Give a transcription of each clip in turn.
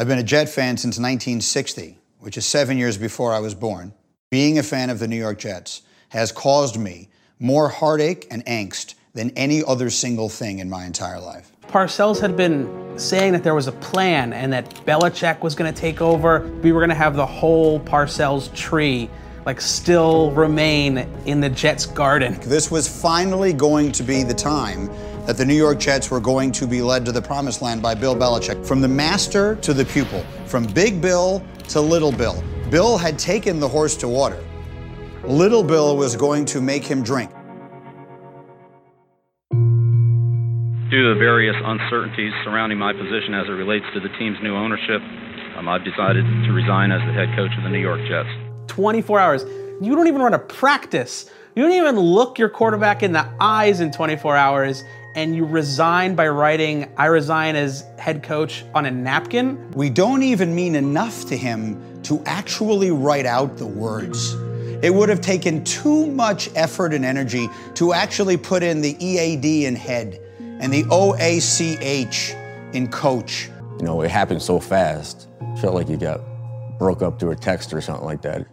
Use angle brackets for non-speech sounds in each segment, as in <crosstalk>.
I've been a Jet fan since 1960, which is seven years before I was born. Being a fan of the New York Jets has caused me more heartache and angst than any other single thing in my entire life. Parcells had been saying that there was a plan and that Belichick was going to take over. We were going to have the whole Parcells tree like still remain in the Jets garden. This was finally going to be the time that the New York Jets were going to be led to the promised land by Bill Belichick. From the master to the pupil, from Big Bill to Little Bill. Bill had taken the horse to water. Little Bill was going to make him drink. Due to the various uncertainties surrounding my position as it relates to the team's new ownership, um, I've decided to resign as the head coach of the New York Jets. 24 hours. You don't even run a practice. You don't even look your quarterback in the eyes in 24 hours, and you resign by writing, I resign as head coach on a napkin. We don't even mean enough to him to actually write out the words. It would have taken too much effort and energy to actually put in the EAD in head and the OACH in coach. You know, it happened so fast. Felt like you got broke up through a text or something like that.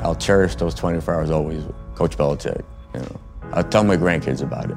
I'll cherish those 24 hours always, Coach Belichick. You know, I'll tell my grandkids about it.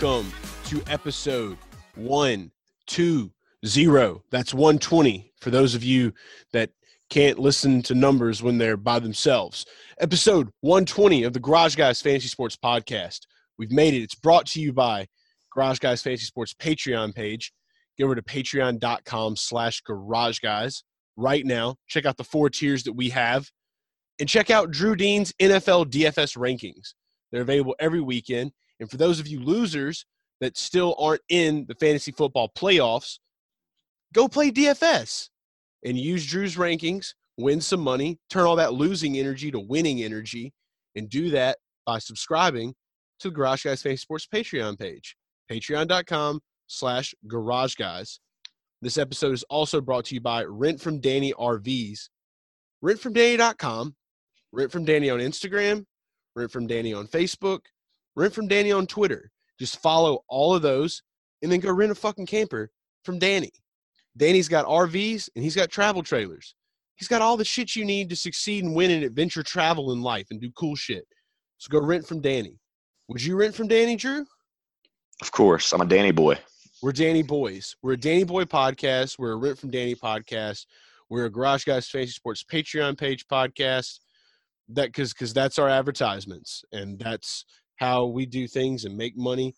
Welcome to episode one, two, zero. That's 120 for those of you that can't listen to numbers when they're by themselves. Episode 120 of the Garage Guys Fantasy Sports Podcast. We've made it. It's brought to you by Garage Guys Fantasy Sports Patreon page. Get over to patreon.com slash garage guys right now. Check out the four tiers that we have. And check out Drew Dean's NFL DFS rankings. They're available every weekend. And for those of you losers that still aren't in the fantasy football playoffs, go play DFS and use Drew's rankings, win some money, turn all that losing energy to winning energy, and do that by subscribing to the Garage Guys Fantasy Sports Patreon page, patreon.com slash garage guys. This episode is also brought to you by Rent from Danny RVs. Rentfromdanny.com, Rent from Danny on Instagram, Rent from Danny on Facebook, Rent from Danny on Twitter. Just follow all of those and then go rent a fucking camper from Danny. Danny's got RVs and he's got travel trailers. He's got all the shit you need to succeed and win in adventure travel in life and do cool shit. So go rent from Danny. Would you rent from Danny, Drew? Of course. I'm a Danny boy. We're Danny Boys. We're a Danny Boy podcast. We're a Rent from Danny podcast. We're a Garage Guys Fantasy Sports Patreon page podcast. That because because that's our advertisements and that's how we do things and make money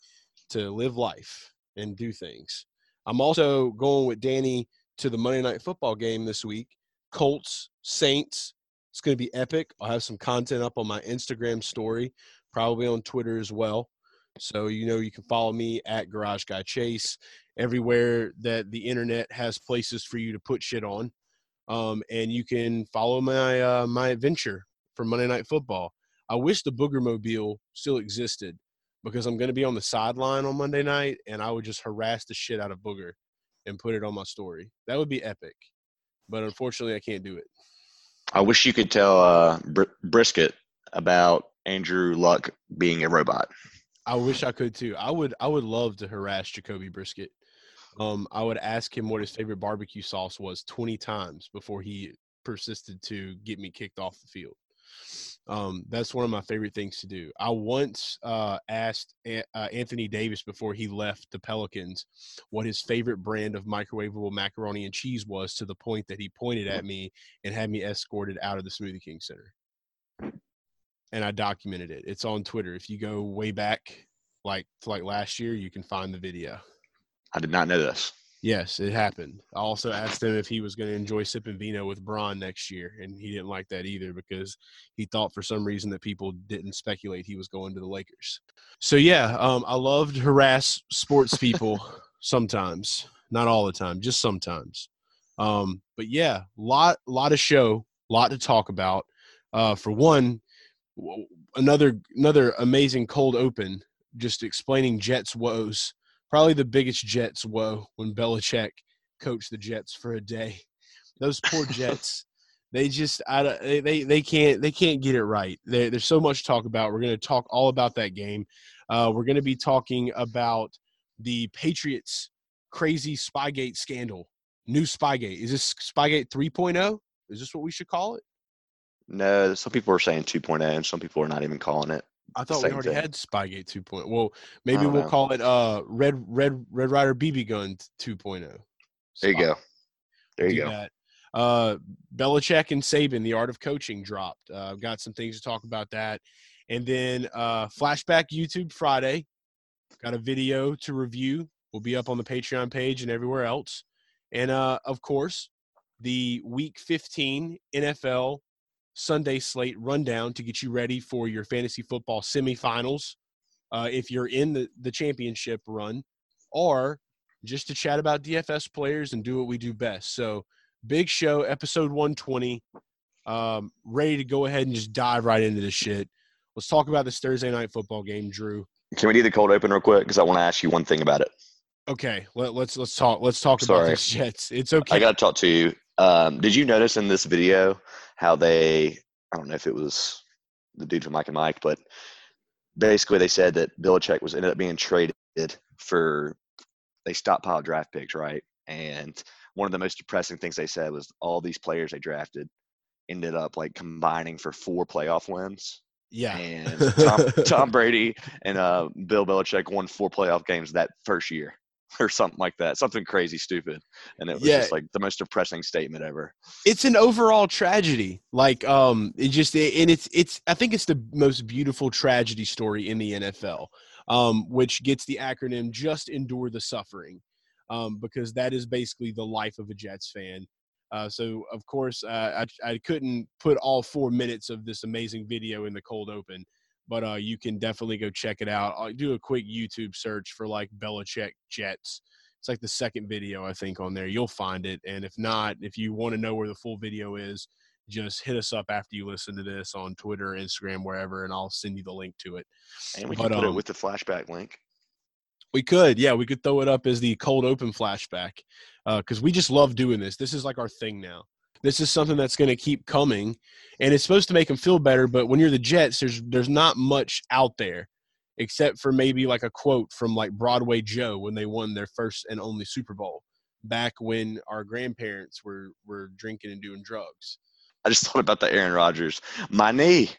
to live life and do things. I'm also going with Danny to the Monday Night Football game this week. Colts, Saints. It's going to be epic. I'll have some content up on my Instagram story, probably on Twitter as well. So you know you can follow me at Garage Guy Chase everywhere that the internet has places for you to put shit on. Um, and you can follow my uh, my adventure for Monday Night Football. I wish the Booger Mobile still existed because I'm going to be on the sideline on Monday night and I would just harass the shit out of Booger and put it on my story. That would be epic. But unfortunately, I can't do it. I wish you could tell uh, Br- Brisket about Andrew Luck being a robot. I wish I could too. I would I would love to harass Jacoby Brisket. Um, I would ask him what his favorite barbecue sauce was 20 times before he persisted to get me kicked off the field. Um, that's one of my favorite things to do. I once uh, asked a- uh, Anthony Davis before he left the Pelicans what his favorite brand of microwavable macaroni and cheese was, to the point that he pointed at me and had me escorted out of the Smoothie King Center. And I documented it. It's on Twitter. If you go way back, like like last year, you can find the video. I did not know this. Yes, it happened. I also asked him if he was going to enjoy sipping vino with Bron next year, and he didn't like that either because he thought for some reason that people didn't speculate he was going to the Lakers. So yeah, um, I love to harass sports people <laughs> sometimes, not all the time, just sometimes. Um, but yeah, lot lot of show, lot to talk about. Uh, for one, another another amazing cold open, just explaining Jets woes probably the biggest Jets woe when Belichick coached the Jets for a day. Those poor <laughs> Jets, they just I, don't- they they they can't they can't get it right. There, there's so much to talk about. We're going to talk all about that game. Uh, we're going to be talking about the Patriots crazy Spygate scandal. New Spygate. Is this Spygate 3.0? Is this what we should call it? No, some people are saying 2.0, and some people are not even calling it. I thought we already thing. had Spygate 2.0. Well, maybe we'll know. call it uh Red Red Red Ryder BB Gun 2.0. There you go. There you do go. that. Uh, Belichick and Saban, the art of coaching dropped. Uh, I've got some things to talk about that, and then uh, flashback YouTube Friday. Got a video to review. Will be up on the Patreon page and everywhere else, and uh, of course, the Week 15 NFL Sunday slate rundown to get you ready for your fantasy football semifinals. Uh, if you're in the, the championship run, or just to chat about DFS players and do what we do best. So, big show, episode 120. Um, ready to go ahead and just dive right into this shit. Let's talk about this Thursday night football game, Drew. Can we do the cold open real quick? Because I want to ask you one thing about it. Okay, let, let's let's talk. Let's talk about Sorry. these <laughs> Jets. It's okay. I got to talk to you. Um, did you notice in this video how they, I don't know if it was the dude from Mike and Mike, but basically they said that Belichick was ended up being traded for, they stockpiled draft picks, right? And one of the most depressing things they said was all these players they drafted ended up like combining for four playoff wins. yeah. And Tom, Tom Brady and uh, Bill Belichick won four playoff games that first year <laughs> or something like that. Something crazy stupid. And it was Yeah. just like the most depressing statement ever. it's an overall tragedy like um it just and it's it's i think it's the most beautiful tragedy story in the nfl um which gets the acronym just endure the suffering um because that is basically the life of a jets fan uh, so of course uh, I, I couldn't put all four minutes of this amazing video in the cold open but uh, you can definitely go check it out I'll do a quick youtube search for like belichick jets it's like the second video I think on there. You'll find it, and if not, if you want to know where the full video is, just hit us up after you listen to this on Twitter, Instagram, wherever, and I'll send you the link to it. And we But, put um, it with the flashback link. We could, yeah, we could throw it up as the cold open flashback because we just love doing this. This is like our thing now. This is something that's going to keep coming, and it's supposed to make them feel better. But when you're the Jets, there's there's not much out there, except for maybe like a quote from like Broadway Joe when they won their first and only Super Bowl back when our grandparents were were drinking and doing drugs. I just thought about the Aaron Rodgers. My knee.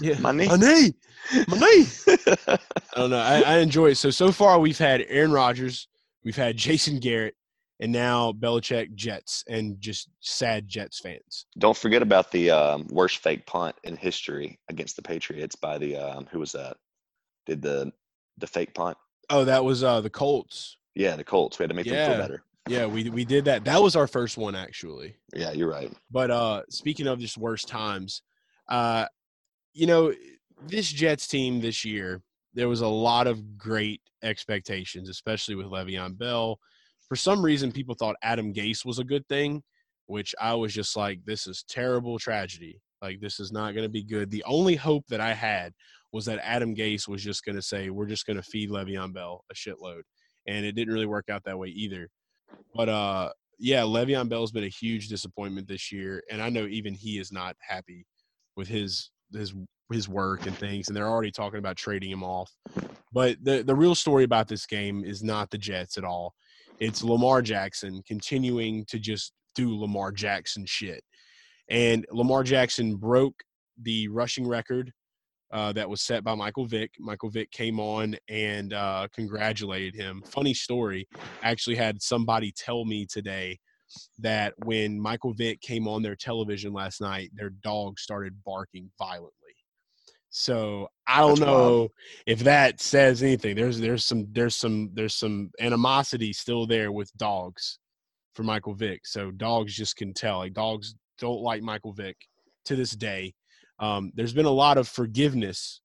Yeah, My knee. my knee, my knee. <laughs> I don't know. I, I enjoy it. So so far we've had Aaron Rodgers, we've had Jason Garrett, and now Belichick Jets, and just sad Jets fans. Don't forget about the um, worst fake punt in history against the Patriots by the um, who was that? Did the the fake punt? Oh, that was uh the Colts. Yeah, the Colts. We had to make them feel better. Yeah, we we did that. That was our first one actually. Yeah, you're right. But uh speaking of just worst times, uh you know, this Jets team this year, there was a lot of great expectations, especially with Le'Veon Bell. For some reason, people thought Adam Gase was a good thing, which I was just like, this is terrible tragedy. Like this is not going to be good. The only hope that I had was that Adam Gase was just going to say, we're just going to feed Le'Veon Bell a shitload, and it didn't really work out that way either. But uh, yeah, Le'Veon Bell's been a huge disappointment this year, and I know even he is not happy with his his his work and things, and they're already talking about trading him off. But the the real story about this game is not the Jets at all. It's Lamar Jackson continuing to just do Lamar Jackson shit. And Lamar Jackson broke the rushing record uh, that was set by Michael Vick. Michael Vick came on and uh, congratulated him. Funny story. I actually had somebody tell me today that when Michael Vick came on their television last night, their dog started barking violently. So I don't That's know wild. if that says anything. There's there's some there's some there's some animosity still there with dogs for Michael Vick. So dogs just can tell. Like dogs don't like Michael Vick to this day. Um, there's been a lot of forgiveness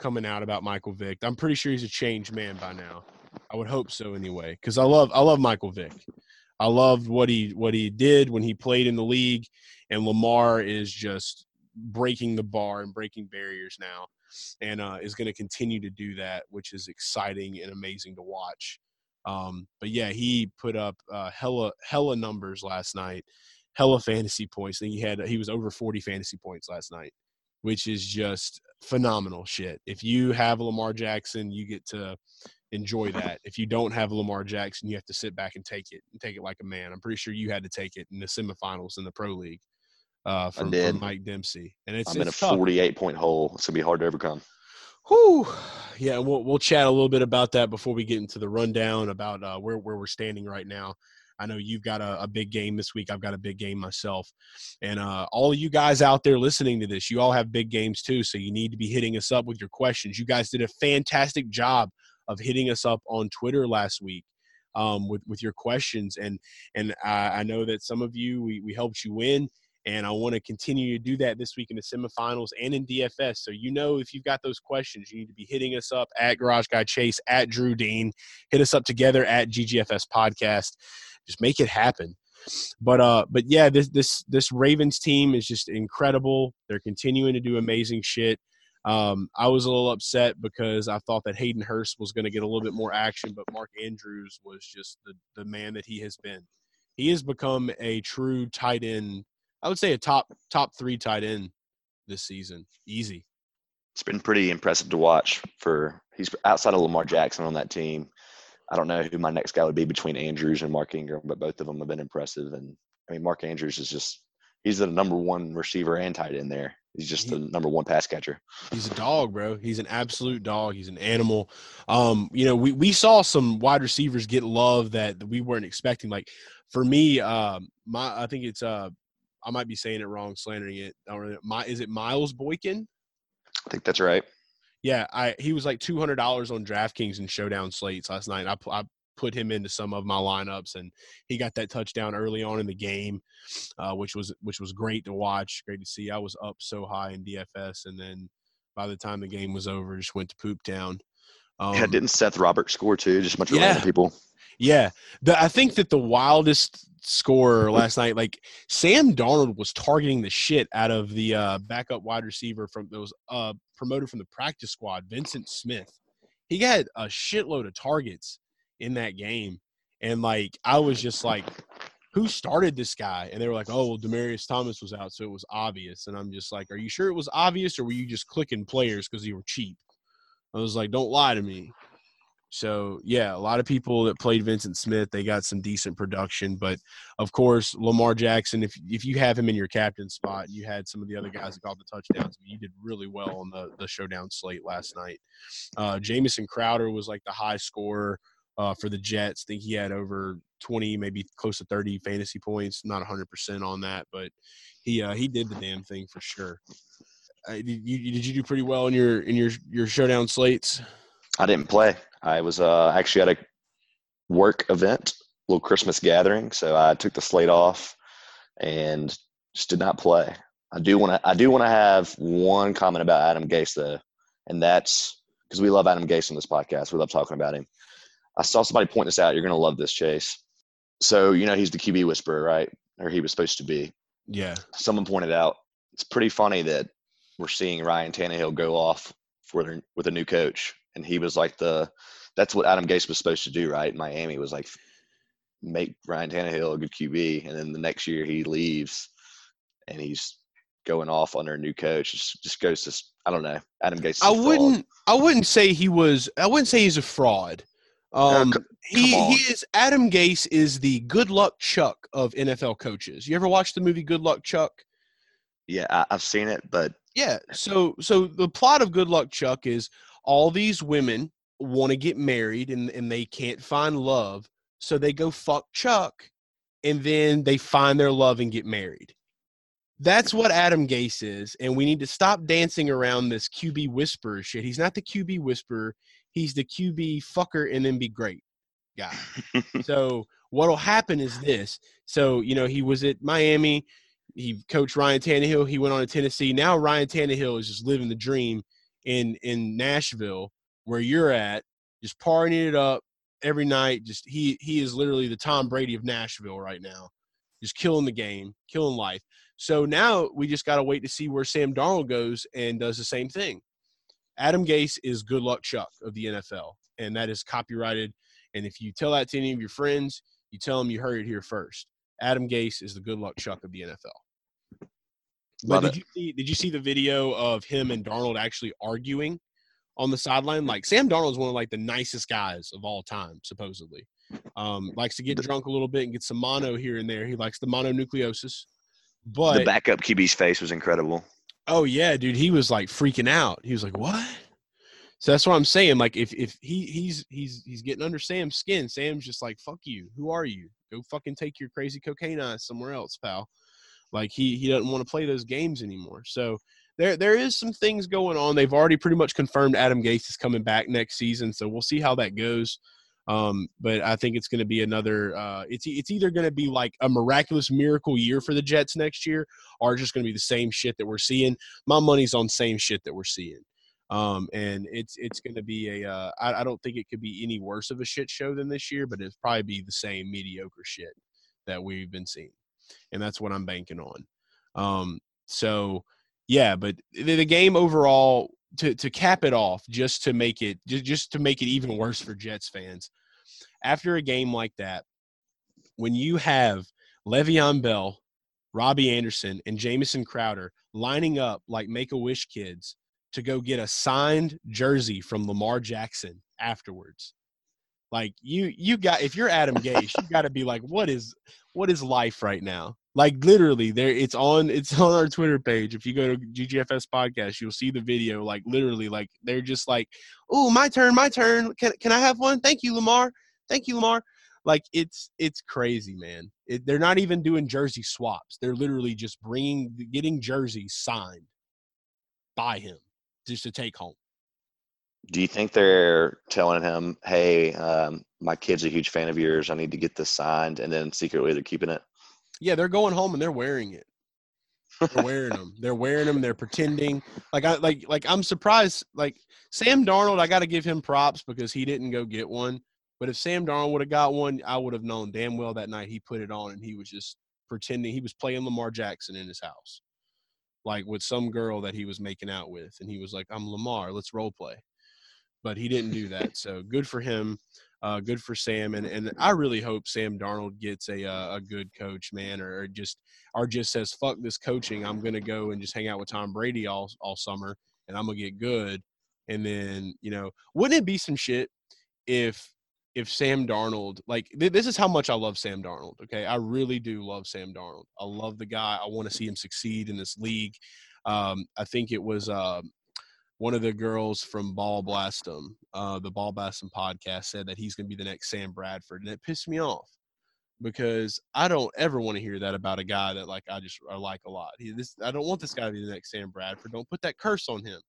coming out about Michael Vick. I'm pretty sure he's a changed man by now. I would hope so anyway, because I love I love Michael Vick. I loved what he what he did when he played in the league, and Lamar is just breaking the bar and breaking barriers now, and uh, is going to continue to do that, which is exciting and amazing to watch. Um, but yeah, he put up uh, hella hella numbers last night, hella fantasy points. Think he had he was over 40 fantasy points last night, which is just phenomenal shit. If you have Lamar Jackson, you get to enjoy that. If you don't have Lamar Jackson, you have to sit back and take it and take it like a man. I'm pretty sure you had to take it in the semifinals in the pro league uh, from, from Mike Dempsey, and it's I'm in a tough. 48 point hole. It's gonna be hard to overcome. Whew. Yeah, we'll we'll chat a little bit about that before we get into the rundown about uh, where where we're standing right now. I know you've got a, a big game this week. I've got a big game myself, and uh, all of you guys out there listening to this, you all have big games too. So you need to be hitting us up with your questions. You guys did a fantastic job of hitting us up on Twitter last week um, with with your questions, and and I, I know that some of you we we helped you win. And I want to continue to do that this week in the semifinals and in DFS. So you know if you've got those questions, you need to be hitting us up at Garage Guy Chase, at Drew Dean. Hit us up together at GGFS Podcast. Just make it happen. But uh, but yeah, this this this Ravens team is just incredible. They're continuing to do amazing shit. Um, I was a little upset because I thought that Hayden Hurst was going to get a little bit more action, but Mark Andrews was just the the man that he has been. He has become a true tight end I would say a top top three tight end this season. Easy. It's been pretty impressive to watch. For he's outside of Lamar Jackson on that team. I don't know who my next guy would be between Andrews and Mark Ingram, but both of them have been impressive. And I mean, Mark Andrews is just he's the number one receiver and tight end there. He's just the number one pass catcher. He's a dog, bro. He's an absolute dog. He's an animal. Um, you know, we, we saw some wide receivers get love that we weren't expecting. Like for me, um, my I think it's uh I might be saying it wrong, slandering it. I don't know. My is it Miles Boykin? I think that's right. Yeah, I he was like two hundred dollars on DraftKings and Showdown slates last night. I, I put him into some of my lineups, and he got that touchdown early on in the game, uh, which was which was great to watch, great to see. I was up so high in DFS, and then by the time the game was over, just went to poop town. Um, yeah, didn't Seth Roberts score too? Just a bunch of yeah. random people. Yeah, the, I think that the wildest scorer last night, like Sam Darnold, was targeting the shit out of the uh, backup wide receiver from those uh, promoted from the practice squad, Vyncint Smith. He got a shitload of targets in that game, and like I was just like, "Who started this guy?" And they were like, "Oh, well, Demaryius Thomas was out, so it was obvious." And I'm just like, "Are you sure it was obvious, or were you just clicking players because you were cheap?" I was like, "Don't lie to me." So yeah, a lot of people that played Vyncint Smith, they got some decent production. But of course, Lamar Jackson, if if you have him in your captain spot, you had some of the other guys that caught the touchdowns. You did really well on the the showdown slate last night. Uh, Jamison Crowder was like the high scorer uh, for the Jets. I think he had over twenty, maybe close to thirty fantasy points. Not hundred percent on that, but he uh, he did the damn thing for sure. Uh, did you did you do pretty well in your in your your showdown slates? I didn't play. I was uh, actually at a work event, little Christmas gathering, so I took the slate off and just did not play. I do want to. I do want to have one comment about Adam Gase though, and that's because we love Adam Gase on this podcast. We love talking about him. I saw somebody point this out. You're going to love this, Chase. So you know he's the QB whisperer, right? Or he was supposed to be. Yeah. Someone pointed out it's pretty funny that we're seeing Ryan Tannehill go off for with a new coach, and he was like the that's what Adam Gase was supposed to do, right? Miami was like make Ryan Tannehill a good QB, and then the next year he leaves, and he's going off under a new coach. It just goes to I don't know. Adam Gase. I wouldn't. I wouldn't say he was. I wouldn't say he's a fraud. Um, c- he on. he is. Adam Gase is the Good Luck Chuck of NFL coaches. You ever watch the movie Good Luck Chuck? Yeah, I, I've seen it, but Yeah. So so the plot of Good Luck Chuck is all these women want to get married and and they can't find love, so they go fuck Chuck, and then they find their love and get married. That's what Adam Gase is, and we need to stop dancing around this QB whisperer shit. He's not the QB whisperer. He's the QB fucker and then be great guy. <laughs> so what'll happen is this. So you know he was at Miami. He coached Ryan Tannehill. He went on to Tennessee. Now Ryan Tannehill is just living the dream in in Nashville, where you're at, just partying it up every night. Just he he is literally the Tom Brady of Nashville right now, just killing the game, killing life. So now we just got to wait to see where Sam Darnold goes and does the same thing. Adam Gase is good luck Chuck of the NFL, and that is copyrighted. And if you tell that to any of your friends, you tell them you heard it here first. Adam Gase is the good luck Chuck of the NFL. But did it. you see? Did you see the video of him and Darnold actually arguing on the sideline? Like Sam Darnold's one of like the nicest guys of all time, supposedly. Um, likes to get drunk a little bit and get some mono here and there. He likes the mononucleosis. But the backup QB's face was incredible. Oh yeah, dude, he was like freaking out. He was like, "What?" So that's what I'm saying. Like, if if he he's he's he's getting under Sam's skin, Sam's just like, "Fuck you. Who are you? Go fucking take your crazy cocaine eyes somewhere else, pal." Like he he doesn't want to play those games anymore. So there there is some things going on. They've already pretty much confirmed Adam Gase is coming back next season. So we'll see how that goes. Um, but I think it's going to be another. Uh, it's it's either going to be like a miraculous miracle year for the Jets next year, or just going to be the same shit that we're seeing. My money's on same shit that we're seeing. Um, and it's it's going to be a. Uh, I, I don't think it could be any worse of a shit show than this year, but it'll probably be the same mediocre shit that we've been seeing, and that's what I'm banking on. Um, so yeah, but the, the game overall to to cap it off, just to make it just just to make it even worse for Jets fans. After a game like that, when you have Le'Veon Bell, Robbie Anderson, and Jamison Crowder lining up like Make a Wish kids to go get a signed jersey from Lamar Jackson afterwards. Like you, you got if you're Adam Gase, you got to be like, what is, what is life right now? Like literally, there it's on it's <laughs> on our Twitter page. If you go to GGFS podcast, you'll see the video. Like literally, like they're just like, oh, my turn, my turn. Can can I have one? Thank you, Lamar. Thank you, Lamar. Like it's it's crazy, man. It, they're not even doing jersey swaps. They're literally just bringing getting jerseys signed by him just to take home. Do you think they're telling him, "Hey, um, my kid's a huge fan of yours. I need to get this signed," and then secretly they're keeping it? Yeah, they're going home and they're wearing it. They're <laughs> wearing them. They're wearing them. They're pretending. Like I like like I'm surprised. Like Sam Darnold, I got to give him props because he didn't go get one. But if Sam Darnold would have got one, I would have known damn well that night he put it on and he was just pretending he was playing Lamar Jackson in his house, like with some girl that he was making out with, and he was like, "I'm Lamar. Let's role play." But he didn't do that. So good for him. Uh, good for Sam, and and I really hope Sam Darnold gets a uh, a good coach, man, or, just or just says fuck this coaching. I'm gonna go and just hang out with Tom Brady all all summer, and I'm gonna get good. And then you know, wouldn't it be some shit if if Sam Darnold like th- this is how much I love Sam Darnold. Okay, I really do love Sam Darnold. I love the guy. I want to see him succeed in this league. Um, I think it was uh, one of the girls from Ball Blastum, uh, the Ball Blastum podcast, said that he's going to be the next Sam Bradford, and it pissed me off because I don't ever want to hear that about a guy that like I just I like a lot. He, this I don't want this guy to be the next Sam Bradford. Don't put that curse on him.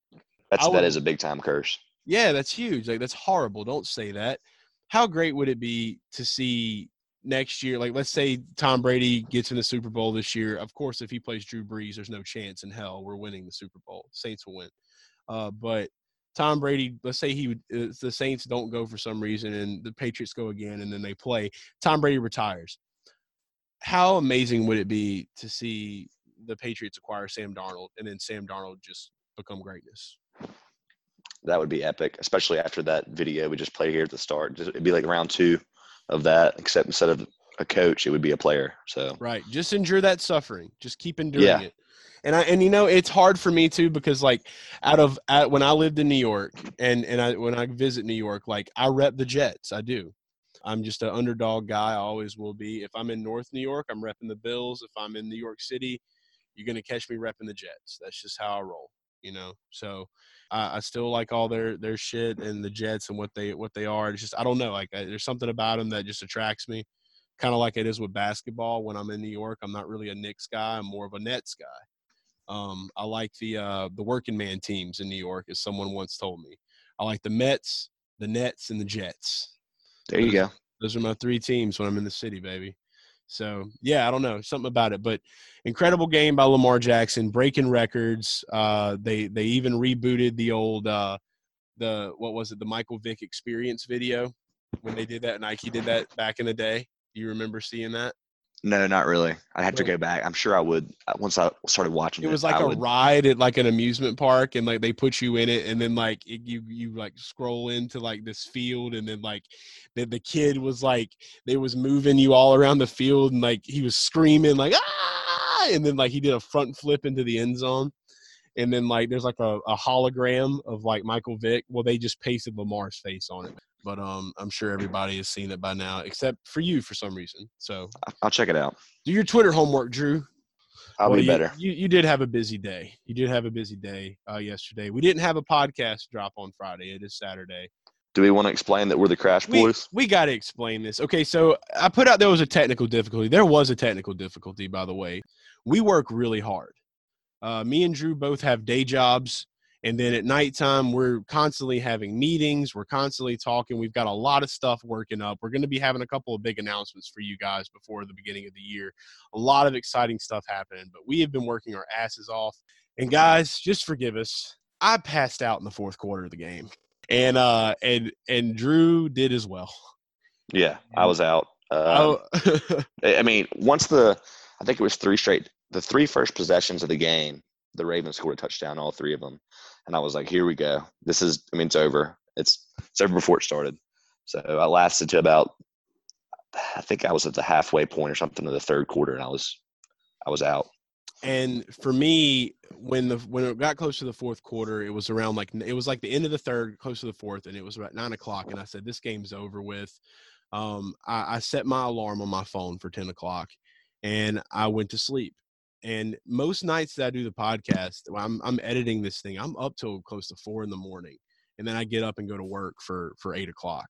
That's would- is a big time curse. Yeah, that's huge. Like that's horrible. Don't say that. How great would it be to see next year? Like, let's say Tom Brady gets in the Super Bowl this year. Of course, if he plays Drew Brees, there's no chance in hell we're winning the Super Bowl. Saints will win. Uh, but Tom Brady, let's say he would, uh, the Saints don't go for some reason, and the Patriots go again, and then they play. Tom Brady retires. How amazing would it be to see the Patriots acquire Sam Darnold, and then Sam Darnold just become greatness? That would be epic, especially after that video we just played here at the start. Just, it'd be like round two of that, except instead of a coach, it would be a player. So Right. Just endure that suffering. Just keep enduring Yeah. it. And I and you know it's hard for me too because like out of when I lived in New York and and I when I visit New York like I rep the Jets I do I'm just an underdog guy I always will be if I'm in North New York I'm repping the Bills if I'm in New York City you're gonna catch me repping the Jets that's just how I roll you know so I, I still like all their their shit and the Jets and what they what they are it's just I don't know like I, there's something about them that just attracts me kind of like it is with basketball. When I'm in New York, I'm not really a Knicks guy. I'm more of a Nets guy. Um, I like the uh, the working man teams in New York, as someone once told me. I like the Mets, the Nets, and the Jets. There you go. <clears throat> Those are my three teams when I'm in the city, baby. So yeah, I don't know something about it, but incredible game by Lamar Jackson, breaking records. Uh, they they even rebooted the old uh, the what was it the Michael Vick Experience video when they did that. Nike did that back in the day. You remember seeing that? No, not really. I have to go back. I'm sure I would uh, once I started watching it. It was like I a would- ride at like an amusement park, and like they put you in it, and then like it, you you like scroll into like this field, and then like the the kid was like they was moving you all around the field, and like he was screaming like ah, and then like he did a front flip into the end zone, and then like there's like a, a hologram of like Michael Vick. Well, they just pasted Lamar's face on it, but um I'm sure everybody has seen it by now, except for you for some reason. So I'll check it out. do your Twitter homework, Drew. I'll Well, be you, better. You, you did have a busy day. You did have a busy day uh, yesterday. We didn't have a podcast drop on Friday. It is Saturday. Do we want to explain that we're the Crash We, Boys? we got to explain this. Okay, so I put out there was a technical difficulty. There was a technical difficulty, by the way. We work really hard. Uh, me and Drew both have day jobs. And then at nighttime, we're constantly having meetings. We're constantly talking. We've got a lot of stuff working up. We're going to be having a couple of big announcements for you guys before the beginning of the year. A lot of exciting stuff happening, but we have been working our asses off. And guys, just forgive us. I passed out in the fourth quarter of the game, and uh, and and Drew did as well. Yeah, I was out. Uh, <laughs> Oh, I I mean, once the, I think it was three straight, the three first possessions of the game, the Ravens scored a touchdown, all three of them, and I was like, here we go. This is, I mean, it's over. It's it's over before it started. So I lasted to about, I think I was at the halfway point or something of the third quarter, and I was, I was out. and for me when the when it got close to the fourth quarter it was around like it was like the end of the third close to the fourth and it was about nine o'clock and i said this game's over with um, I, I set my alarm on my phone for 10 o'clock and i went to sleep and most nights that i do the podcast I'm, I'm editing this thing i'm up till close to four in the morning and then i get up and go to work for for eight o'clock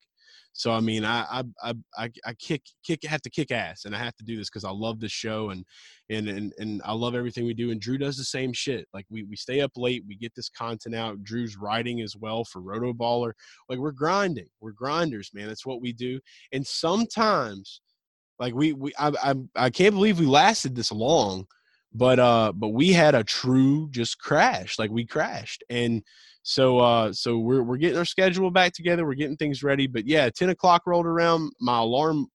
so I mean, I I I I, kick kick have to kick ass, and I have to do this because I love this show and and and and I love everything we do. And Drew does the same shit. Like we we stay up late, we get this content out. Drew's writing as well for RotoBaller. Like we're grinding, we're grinders, man. That's what we do. And sometimes, like we we I I, I can't believe we lasted this long, but uh but we had a true just crash. Like we crashed and. So uh so we're we're getting our schedule back together, we're getting things ready. But yeah, ten o'clock rolled around, my alarm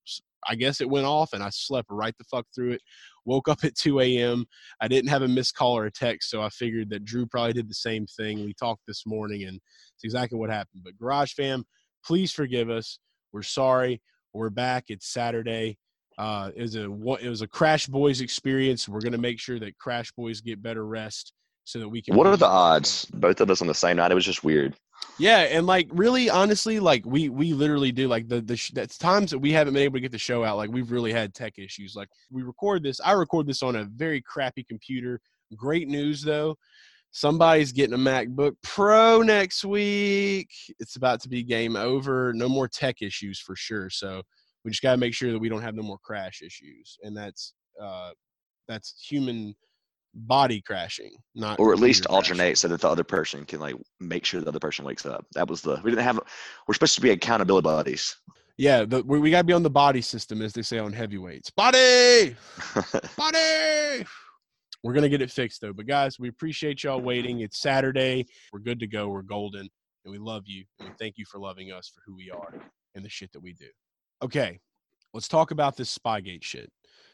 I guess it went off and I slept right the fuck through it. Woke up at 2 a.m. I didn't have a missed call or a text, so I figured that Drew probably did the same thing. We talked this morning and it's exactly what happened. But Garage Fam, please forgive us. We're sorry. We're back. It's Saturday. Uh, it was a it was a Crash Boys experience. We're gonna make sure that Crash Boys get better rest so that we can. What are the odds? Both of us on the same night. It was just weird. Yeah, and like really, honestly, like we we literally do like the the sh- that's times that we haven't been able to get the show out. Like we've really had tech issues. Like we record this, I record this on a very crappy computer. Great news though, somebody's getting a MacBook Pro next week. It's about to be game over. No more tech issues for sure. So we just got to make sure that we don't have no more crash issues, and that's uh that's human body crashing, not or at least crashing. alternate so that the other person can like make sure the other person wakes up. That was the we didn't have. We're supposed to be accountability buddies. Yeah, the, we, we got to be on the body system, as they say on heavyweights. Body, <laughs> body. We're gonna get it fixed though. But guys, we appreciate y'all waiting. It's Saturday. We're good to go. We're golden, and we love you. And we thank you for loving us for who we are and the shit that we do. Okay, let's talk about this Spygate shit.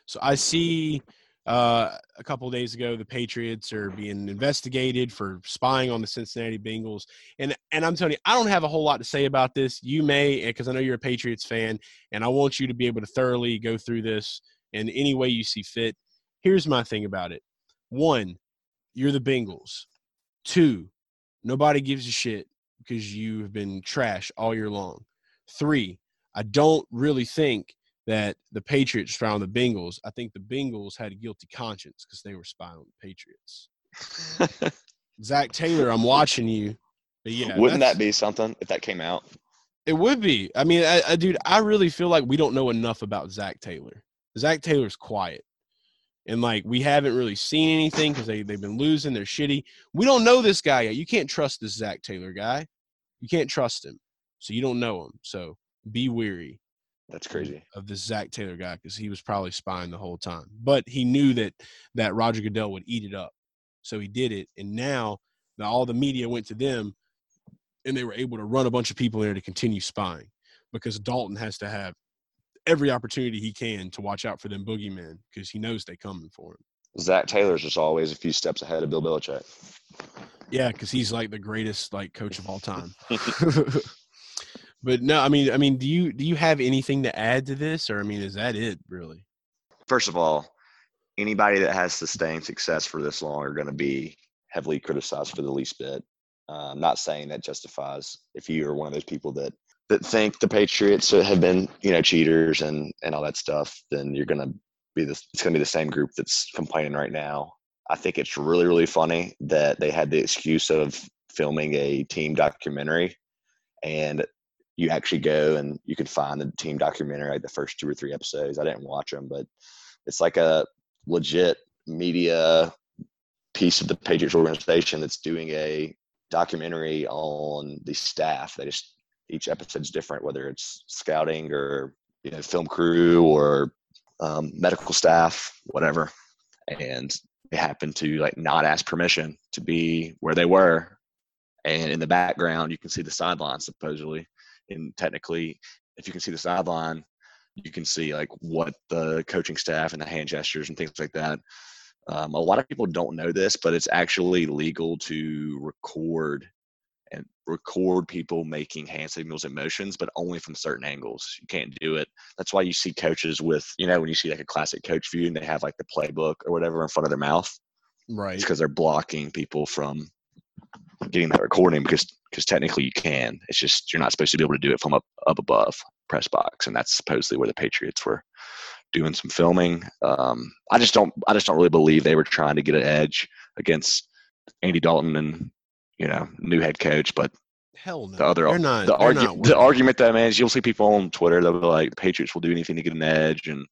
So I see uh, a couple days ago the Patriots are being investigated for spying on the Cincinnati Bengals, and and I'm telling you, I don't have a whole lot to say about this. You may, because I know you're a Patriots fan, and I want you to be able to thoroughly go through this in any way you see fit. Here's my thing about it: one, you're the Bengals. Two, nobody gives a shit because you have been trash all year long. Three, I don't really think that the Patriots found the Bengals. I think the Bengals had a guilty conscience because they were spying on the Patriots. <laughs> Zac Taylor, I'm watching you. But yeah, Wouldn't that be something if that came out? It would be. I mean, I, I, dude, I really feel like we don't know enough about Zac Taylor. Zac Taylor's quiet. And like we haven't really seen anything because they, they've been losing, they're shitty. We don't know this guy yet. You can't trust this Zac Taylor guy. You can't trust him. So you don't know him. So be weary That's crazy. of this Zac Taylor guy because he was probably spying the whole time. But he knew that that Roger Goodell would eat it up, so he did it. And now, now all the media went to them, and they were able to run a bunch of people in there to continue spying because Dalton has to have every opportunity he can to watch out for them boogeymen because he knows they coming for him. Zac Taylor's just always a few steps ahead of Bill Belichick. Yeah, because he's like the greatest like coach of all time. <laughs> <laughs> but no, I mean, I mean, do you do you have anything to add to this, or I mean, is that it really? First of all, anybody that has sustained success for this long are going to be heavily criticized for the least bit. Uh, I'm not saying that justifies if you are one of those people that that think the Patriots have been, you know, cheaters and and all that stuff, then you're going to be this. It's going to be the same group that's complaining right now. I think it's really really funny that they had the excuse of filming a team documentary, and you actually go and you can find the team documentary like the first two or three episodes. I didn't watch them, but it's like a legit media piece of the Patriots organization that's doing a documentary on the staff. They just each episode's different, whether it's scouting or you know film crew or um, medical staff, whatever. And they happened to like not ask permission to be where they were. And in the background, you can see the sideline supposedly. And technically, if you can see the sideline, you can see like what the coaching staff and the hand gestures and things like that. Um, a lot of people don't know this, but it's actually legal to record and record people making hand signals and motions, but only from certain angles. You can't do it. That's why you see coaches with, you know, when you see like a classic coach view and they have like the playbook or whatever in front of their mouth. Right. It's because they're blocking people from getting that recording because because technically you can. It's just you're not supposed to be able to do it from up up above press box, and that's supposedly where the Patriots were doing some filming. Um, I just don't I just don't really believe they were trying to get an edge against Andy Dalton and you know new head coach, but Hell no. the other they're not. the, argu- the argument that man is you'll see people on Twitter they'll be like Patriots will do anything to get an edge and.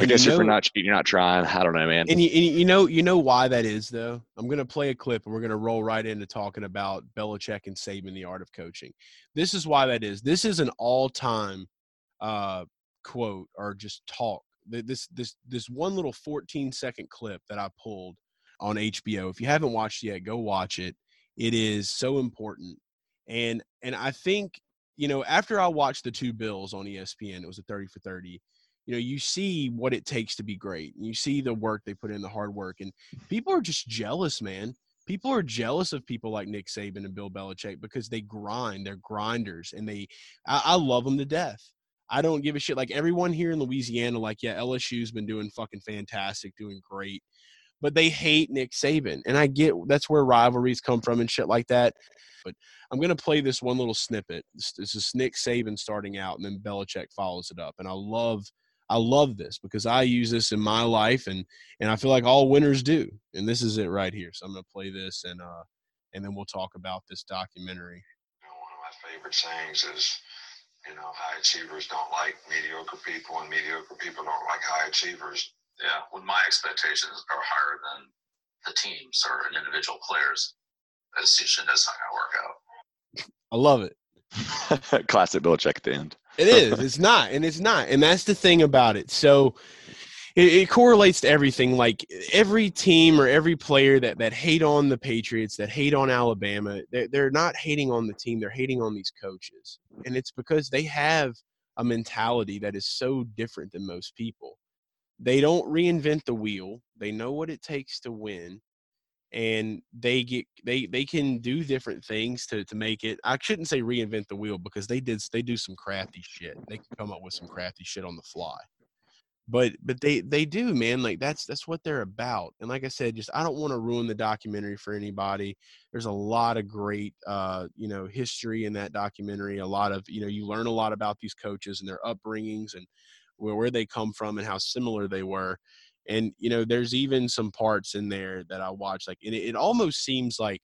I And you guess if you're not cheating, you're not trying. I don't know, man. And you, and you know, you know why that is, though. I'm going to play a clip, and we're going to roll right into talking about Belichick and Saban, the art of coaching. This is why that is. This is an all-time uh, quote or just talk. This this this one little 14 second clip that I pulled on HBO. If you haven't watched yet, go watch it. It is so important, and and I think you know after I watched the two Bills on ESPN, it was a 30 for 30 you know you see what it takes to be great you see the work they put in the hard work and people are just jealous man. People are jealous of people like nick saban and bill belichick because they grind they're grinders and they i, I love them to death. I don't give a shit like everyone here in louisiana like yeah lsu's been doing fucking fantastic doing great but they hate nick saban and i get that's where rivalries come from and shit like that but i'm going to play this one little snippet. This, this is nick saban starting out and then belichick follows it up and i love I love this because I use this in my life and and I feel like all winners do. And this is it right here. So I'm going to play this and uh and then we'll talk about this documentary. You know, one of my favorite sayings is, you know, high achievers don't like mediocre people, and mediocre people don't like high achievers. Yeah, when my expectations are higher than the teams or an individual players, that's just that's not gonna work out. I love it. <laughs> Classic Belichick at the end. It is. It's not, and it's not, and that's the thing about it. So it, it correlates to everything. Like every team or every player that that hate on the Patriots, that hate on Alabama, they're, they're not hating on the team. They're hating on these coaches, and it's because they have a mentality that is so different than most people. They don't reinvent the wheel. They know what it takes to win and they get they they can do different things to to make it i shouldn't say reinvent the wheel because they did they do some crafty shit. They can come up with some crafty shit on the fly. But but they they do man like that's that's what they're about. And like i said just i don't want to ruin the documentary for anybody. There's a lot of great uh you know history in that documentary a lot of you know you learn a lot about these coaches and their upbringings and where, where they come from and how similar they were and you know there's even some parts in there that i watch like and it, it almost seems like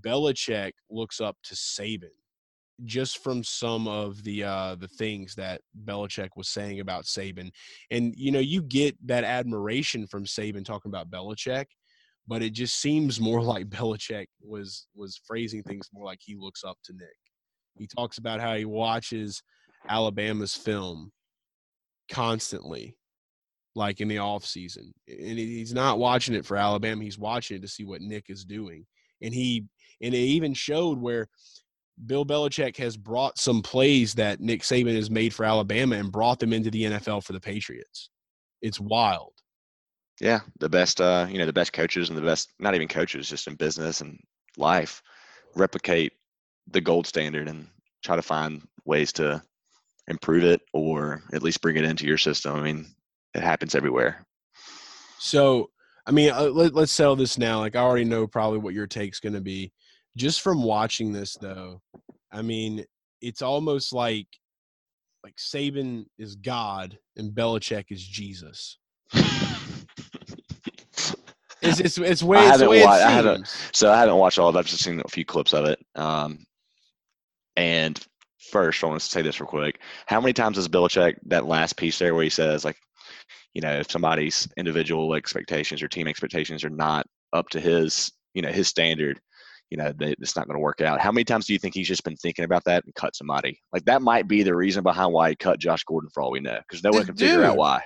Belichick looks up to Saban just from some of the uh the things that Belichick was saying about Saban. And you know, you get that admiration from Saban talking about Belichick, but it just seems more <laughs> like Belichick was was phrasing things more like he looks up to Nick. He talks about how he watches Alabama's film constantly like in the off season and he's not watching it for alabama he's watching it to see what nick is doing and he and it even showed where bill belichick has brought some plays that nick saban has made for alabama and brought them into the nfl for the patriots it's wild Yeah, the best, uh, you know, the best coaches and the best, not even coaches, just in business and life, replicate the gold standard and try to find ways to improve it or at least bring it into your system. I mean, it happens everywhere. So, I mean, uh, let, let's settle this now. Like, I already know probably what your take's going to be. Just from watching this, though, I mean, it's almost like like Saban is God and Belichick is Jesus. <laughs> It's it's it's way I it's haven't way it wa- I haven't- So I haven't watched all of it. I've just seen a few clips of it. Um, and first, I want to say this real quick. How many times does Belichick that last piece there where he says like, you know, if somebody's individual expectations or team expectations are not up to his, you know, his standard, you know, they, it's not going to work out. How many times do you think he's just been thinking about that and cut somebody? Like that might be the reason behind why he cut Josh Gordon for all we know, because no one can figure out why.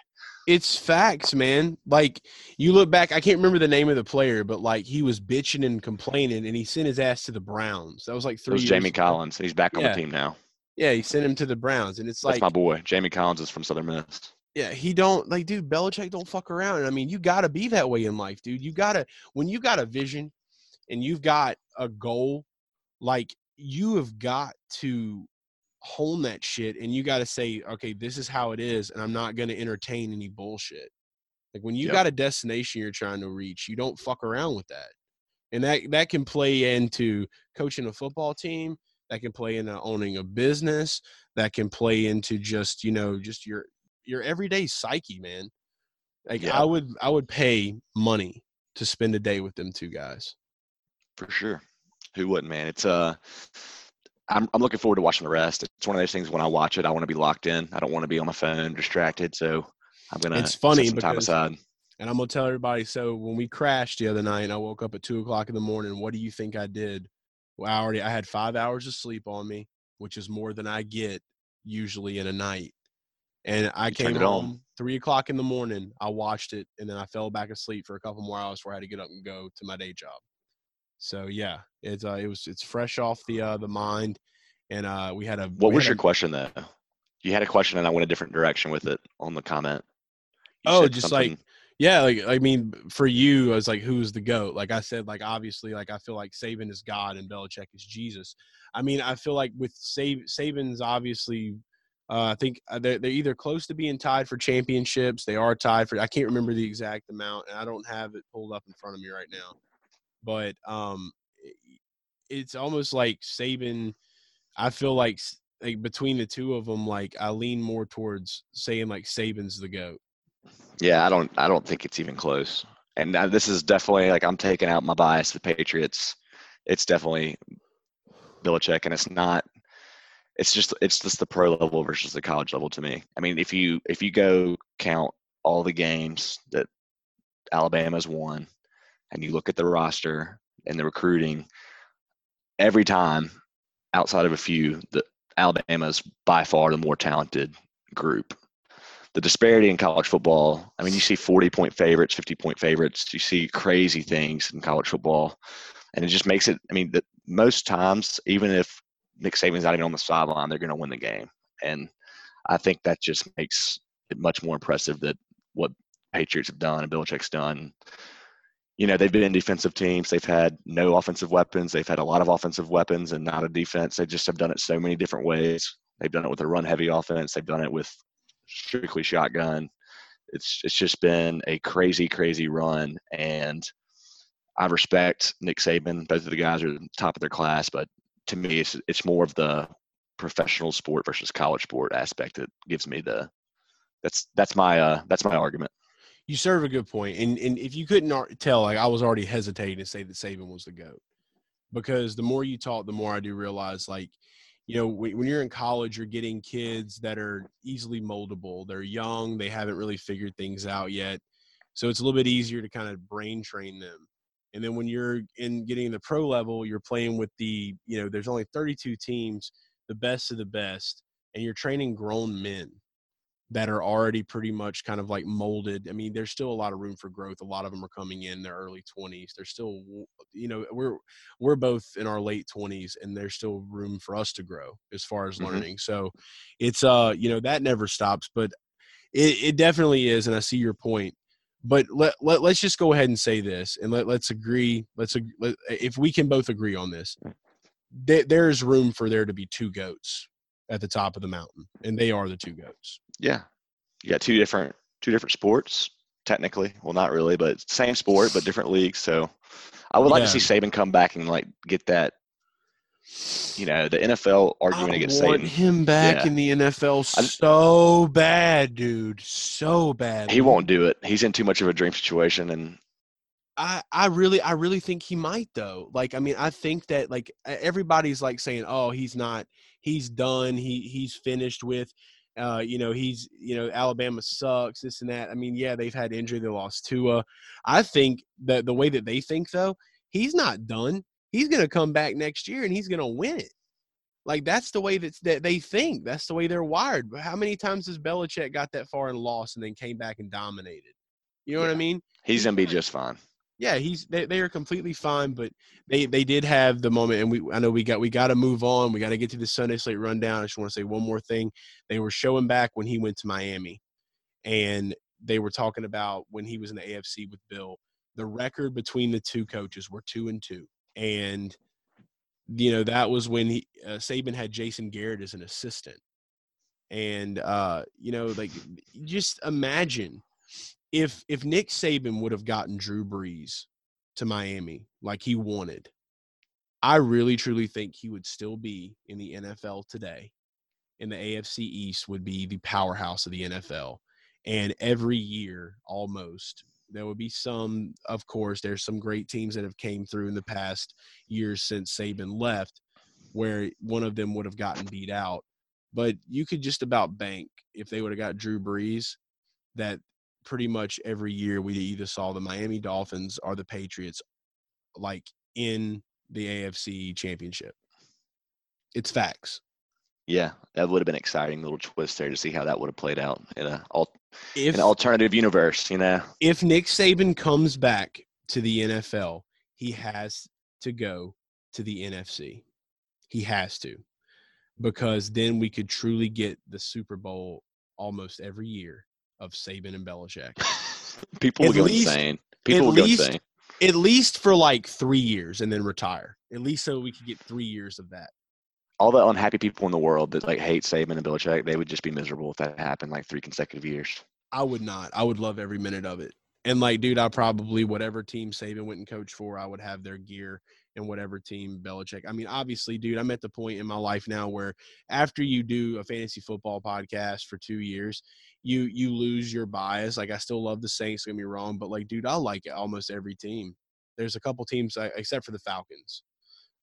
It's facts, man. Like you look back, I can't remember the name of the player, but like he was bitching and complaining, and he sent his ass to the Browns. That was like It three. was years Jamie ago. Collins. He's back on Yeah. the team now. Yeah, he sent him to the Browns, and it's That's like, my boy. Jamie Collins is from Southern Miss. Yeah, he don't like, dude. Belichick don't fuck around. I mean, you got to be that way in life, dude. You gotta when you got a vision and you've got a goal, like you have got to hone that shit, and you got to say, okay, this is how it is, and I'm not gonna entertain any bullshit. Like when you Yep. got a destination you're trying to reach, you don't fuck around with that. And that that can play into coaching a football team, that can play into owning a business, that can play into just, you know, just your your everyday psyche, man. Like Yeah. I would I would pay money to spend a day with them two guys. For sure. Who wouldn't, man? It's uh I'm I'm looking forward to watching the rest. It's one of those things when I watch it, I want to be locked in. I don't want to be on my phone distracted. So I'm gonna It's funny set some time because- aside. And I'm gonna tell everybody. So when we crashed the other night, I woke up at two o'clock in the morning. What do you think I did? Well, I already I had five hours of sleep on me, which is more than I get usually in a night. And I You came home three o'clock in the morning. I watched it, and then I fell back asleep for a couple more hours before I had to get up and go to my day job. So yeah, it's uh, it was it's fresh off the uh, the mind, and uh, we had a What was your a- question though? You had a question and I went a different direction with it on the comment. You Oh, just like Yeah, like I mean, for you, I was like, who's the goat? Like I said, like obviously, like I feel like Saban is God and Belichick is Jesus. I mean, I feel like with Sab- Saban's obviously, uh, I think uh, they're, they're either close to being tied for championships. They are tied for. I can't remember the exact amount, and I don't have it pulled up in front of me right now. But um, it's almost like Saban. I feel like like between the two of them, like I lean more towards saying like Saban's the goat. Yeah, I don't. I don't think it's even close. And uh, this is definitely like I'm taking out my bias. The Patriots. It's definitely Belichick, and it's not. It's just it's just the pro level versus the college level to me. I mean, if you if you go count all the games that Alabama's won, and you look at the roster and the recruiting, every time, outside of a few, the Alabama's by far the more talented group the disparity in college football. I mean, you see 40 point favorites, 50 point favorites. You see crazy things in college football. And it just makes it, I mean, the, most times, even if Nick Saban's not even on the sideline, they're going to win the game. And I think that just makes it much more impressive that what Patriots have done and Belichick's done. You know, they've been defensive teams. They've had no offensive weapons. They've had a lot of offensive weapons and not a defense. They just have done it so many different ways. They've done it with a run heavy offense. They've done it with strictly shotgun. It's it's just been a crazy, crazy run, and I respect Nick Saban. Both of the guys are top of their class, but to me, it's it's more of the professional sport versus college sport aspect that gives me the that's that's my uh that's my argument. you serve a good. And and if you couldn't tell, like I was already hesitating to say that Saban was the goat, because the more you talk, the more I do realize like you know, when you're in college, you're getting kids that are easily moldable. They're young, they haven't really figured things out yet. So it's a little bit easier to kind of brain train them. And then when you're in getting the pro level, you're playing with the, you know, there's only 32 teams, the best of the best, and you're training grown men that are already pretty much kind of like molded. I mean, there's still a lot of room for growth. A lot of them are coming in their early 20s. They're still, you know, we're we're both in our late 20s, and there's still room for us to grow as far as Mhm. learning. So, it's uh, you know, that never stops, but it, it definitely is, and I see your point. But let, let let's just go ahead and say this, and let let's agree. Let's let, if we can both agree on this, mm. there, there's room for there to be two goats at the top of the mountain, and they are the two goats. Yeah, you got two different two different sports technically. Well, not really, but same sport but <sighs> different leagues. So I would like to see Saban come back and like get that. You know, the NFL arguing I against want Saban. him back Yeah. in the NFL I- so bad, dude. So bad. He won't do it. He's in too much of a dream situation, and I, I really I really think he might though. Like I mean I think that like everybody's like saying oh he's not he's done he he's finished with uh you know he's you know Alabama sucks this and that. I mean yeah they've had injury they lost Tua. I think that the way that they think though he's not done. He's going to come back next year and he's going to win it. Like that's the way that's, that they think. That's the way they're wired. But how many times has Belichick got that far and lost and then came back and dominated? You know what I Yeah. mean? he's gonna be just fine. yeah, he's they, they are completely fine, but they they did have the moment, and we I know we got we got to move on. We got to get to the Sunday slate rundown. I just want to say one more thing. They were showing back when he went to Miami, and they were talking about when he was in the AFC with Bill. The record between the two coaches were two and two, and you know that was when he uh, Saban had Jason Garrett as an assistant, and uh, you know like just imagine if if Nick Saban would have gotten Drew Brees to Miami like he wanted, I really truly think he would still be in the NFL today. And the AFC East would be the powerhouse of the NFL. And every year, almost, there would be some, of course, there's some great teams that have came through in the past years since Saban left, where one of them would have gotten beat out. But you could just about bank if they would have got Drew Brees that pretty much every year we either saw the Miami Dolphins or the Patriots like in the AFC championship. It's facts. Yeah, that would have been exciting little twist there to see how that would have played out in a al- If an alternative universe. You know, if Nick Saban comes back to the NFL, he has to go to the NFC. He has to. Because then we could truly get the Super Bowl almost every year of Saban and Belichick. <laughs> people At will go least- insane. People will at go insane. At least for like three years and then retire. At least so we could get three years of that. All the unhappy people in the world that like hate Saban and Belichick, they would just be miserable if that happened like three consecutive years. I would not. I would love every minute of it. And like, dude, I probably whatever team Saban went and coached for, I would have their gear and whatever team Belichick. I mean, obviously, dude, I'm at the point in my life now where after you do a fantasy football podcast for two years, you you lose your bias. Like, I still love the Saints. Don't get me wrong, but like, dude, I like almost every team. There's a couple teams except for the Falcons.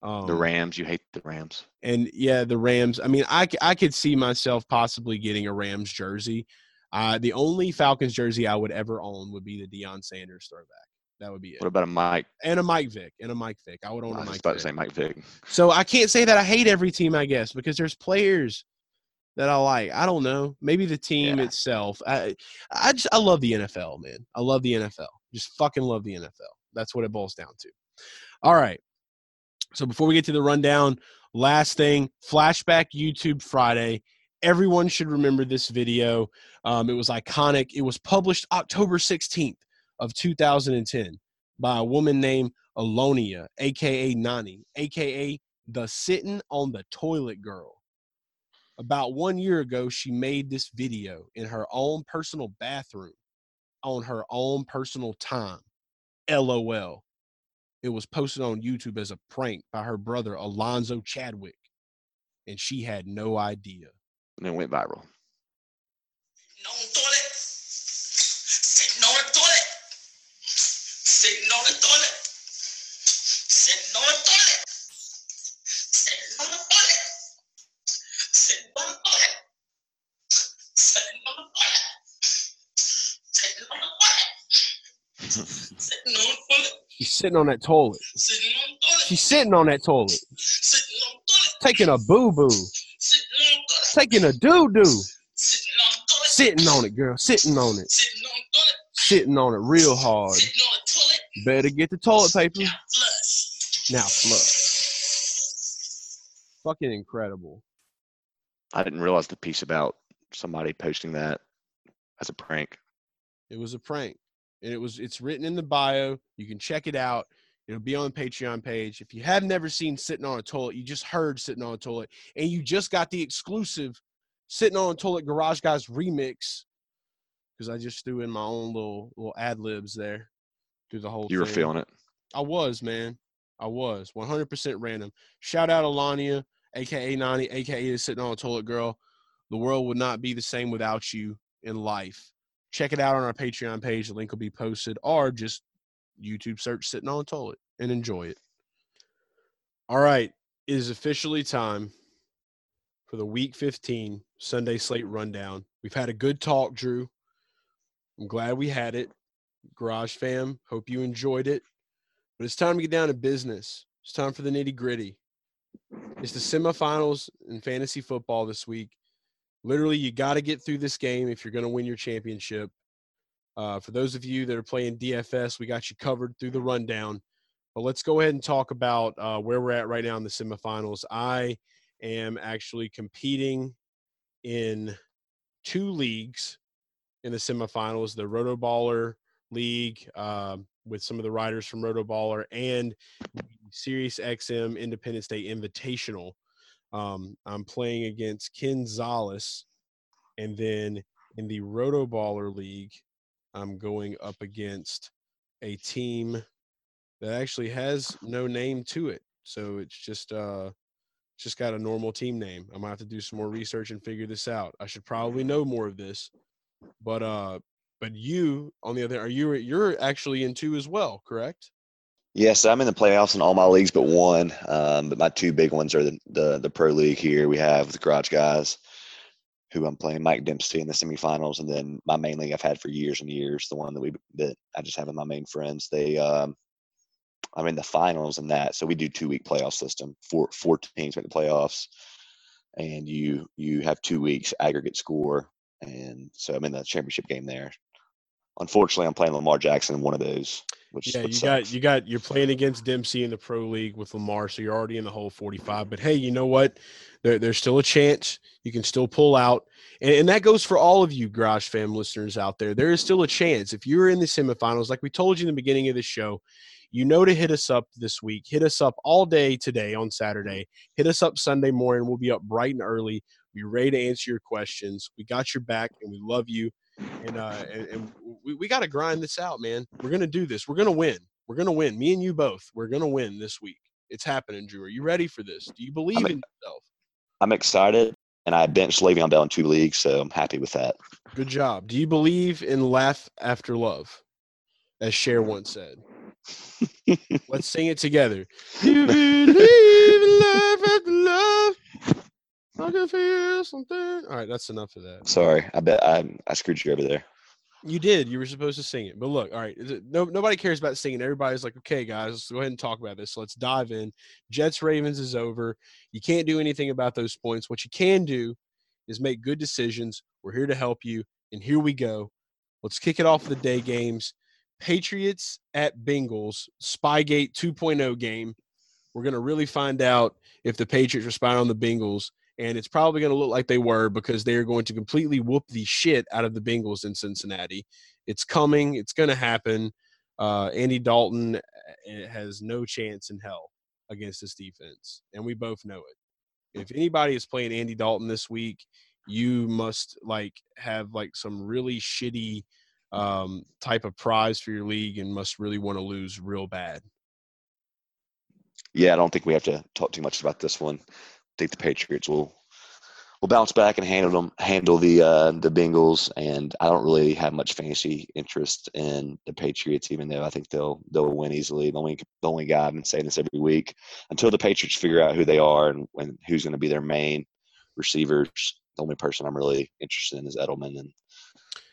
Um, The Rams, you hate the Rams. and yeah, the Rams. I mean, I, I could see myself possibly getting a Rams jersey. Uh, the only Falcons jersey I would ever own would be the Deion Sanders throwback. That would be it. What about a Mike? And a Mike Vick. And a Mike Vick. I would I own a was Mike just about Vick. to say Mike Vick. So I can't say that I hate every team, I guess, because there's players that I like. I don't know. Maybe the team Yeah. itself. I I just I love the NFL, man. I love the NFL. Just fucking love the NFL. That's what it boils down to. All right. So before we get to the rundown, last thing, flashback YouTube Friday. Everyone should remember this video. Um, it was iconic. It was published October 16th of 2010 by a woman named Alonia, aka Nani, aka the sitting on the toilet girl. About one year ago, she made this video in her own personal bathroom on her own personal time. LOL. It was posted on YouTube as a prank by her brother, Alonzo Chadwick, and she had no idea. And it went viral. <laughs> She's sitting on that toilet. Sitting on toilet. She's sitting on that toilet, Sitting on toilet. taking a boo boo, Sitting on the toilet. taking a doo doo, Sitting on sitting on it, girl, sitting on it, Sitting on toilet. sitting on it real hard. Sitting on the toilet. Better get the toilet paper now. Flush. Fucking incredible. I didn't realize the piece about somebody posting that as a prank. It was a prank. And it was it's written in the bio. You can check it out. It'll be on the Patreon page. If you have never seen Sitting on a Toilet, you just heard Sitting on a Toilet, and you just got the exclusive Sitting on a Toilet Garage Guys remix. Because I just threw in my own little little ad libs there through the whole You were thing. feeling it. I was, man. I was 100% random. Shout out Alania, aka Nani, aka the Sitting on a Toilet Girl. The world would not be the same without you in life. Check it out on our Patreon page. The link will be posted, or just YouTube search Sitting on a Toilet and enjoy it. All right. It is officially time for the week 15 Sunday slate rundown. We've had a good talk, Drew. I'm glad we had it. Garage fam, hope you enjoyed it. But it's time to get down to business. It's time for the nitty gritty. It's the semifinals in fantasy football this week. Literally, you got to get through this game if you're going to win your championship. Uh, for those of you that are playing DFS, we got you covered through the rundown. But let's go ahead and talk about uh, where we're at right now in the semifinals. I am actually competing in two leagues in the semifinals the RotoBaller League um, with some of the riders from RotoBaller and Sirius XM Independence Day Invitational. Um, I'm playing against Ken Zales. And then in the RotoBaller League, I'm going up against a team that actually has no name to it. So it's just uh just got a normal team name. I'm gonna have to do some more research and figure this out. I should probably know more of this. But uh but you on the other are you you're actually in two as well, correct? Yes, I'm in the playoffs in all my leagues but one. Um, but my two big ones are the, the the pro league here. We have the Garage Guys, who I'm playing Mike Dempsey in the semifinals, and then my main league I've had for years and years, the one that we that I just have with my main friends. They um, I'm in the finals in that, so we do two week playoff system. Four four teams make the playoffs, and you you have two weeks aggregate score, and so I'm in the championship game there. Unfortunately, I'm playing Lamar Jackson in one of those. Which Yeah, you got you got you're playing against Dempsey in the pro league with Lamar, so you're already in the hole 45. But hey, you know what? There, there's still a chance you can still pull out, and, and that goes for all of you Garage Fam listeners out there. There is still a chance if you're in the semifinals, like we told you in the beginning of the show. You know to hit us up this week. Hit us up all day today on Saturday. Hit us up Sunday morning. We'll be up bright and early. We're ready to answer your questions. We got your back, and we love you and uh and, and we, we got to grind this out man. We're gonna do this. We're gonna win. We're gonna win. Me and you both we're gonna win this week. It's happening drew. Are you ready for this? Do you believe I'm- in yourself? I'm excited, and I benched Le'Veon Bell in two leagues, so I'm happy with that. good job. Do you believe in laugh after love as Cher once said? <laughs> Let's sing it together. <laughs> You believe in laugh after love I can feel something. All right, that's enough of that. Sorry, I bet I I screwed you over there. You did. You were supposed to sing it. But look, all right. No, nobody cares about singing. Everybody's like, okay, guys, let's go ahead and talk about this. So let's dive in. Jets Ravens is over. You can't do anything about those points. What you can do is make good decisions. We're here to help you. And here we go. Let's kick it off the day games. Patriots at Bengals, Spygate 2.0 game. We're going to really find out if the Patriots are spying on the Bengals and it's probably going to look like they were because they are going to completely whoop the shit out of the Bengals in Cincinnati. It's coming. It's going to happen. Uh, Andy Dalton uh, has no chance in hell against this defense, and we both know it. If anybody is playing Andy Dalton this week, you must like have like some really shitty um, type of prize for your league and must really want to lose real bad. Yeah, I don't think we have to talk too much about this one. I think the Patriots will will bounce back and handle them, handle the uh, the Bengals. And I don't really have much fantasy interest in the Patriots, even though I think they'll they'll win easily. The only the only guy I've been saying this every week until the Patriots figure out who they are and, and who's going to be their main receivers. The only person I'm really interested in is Edelman, and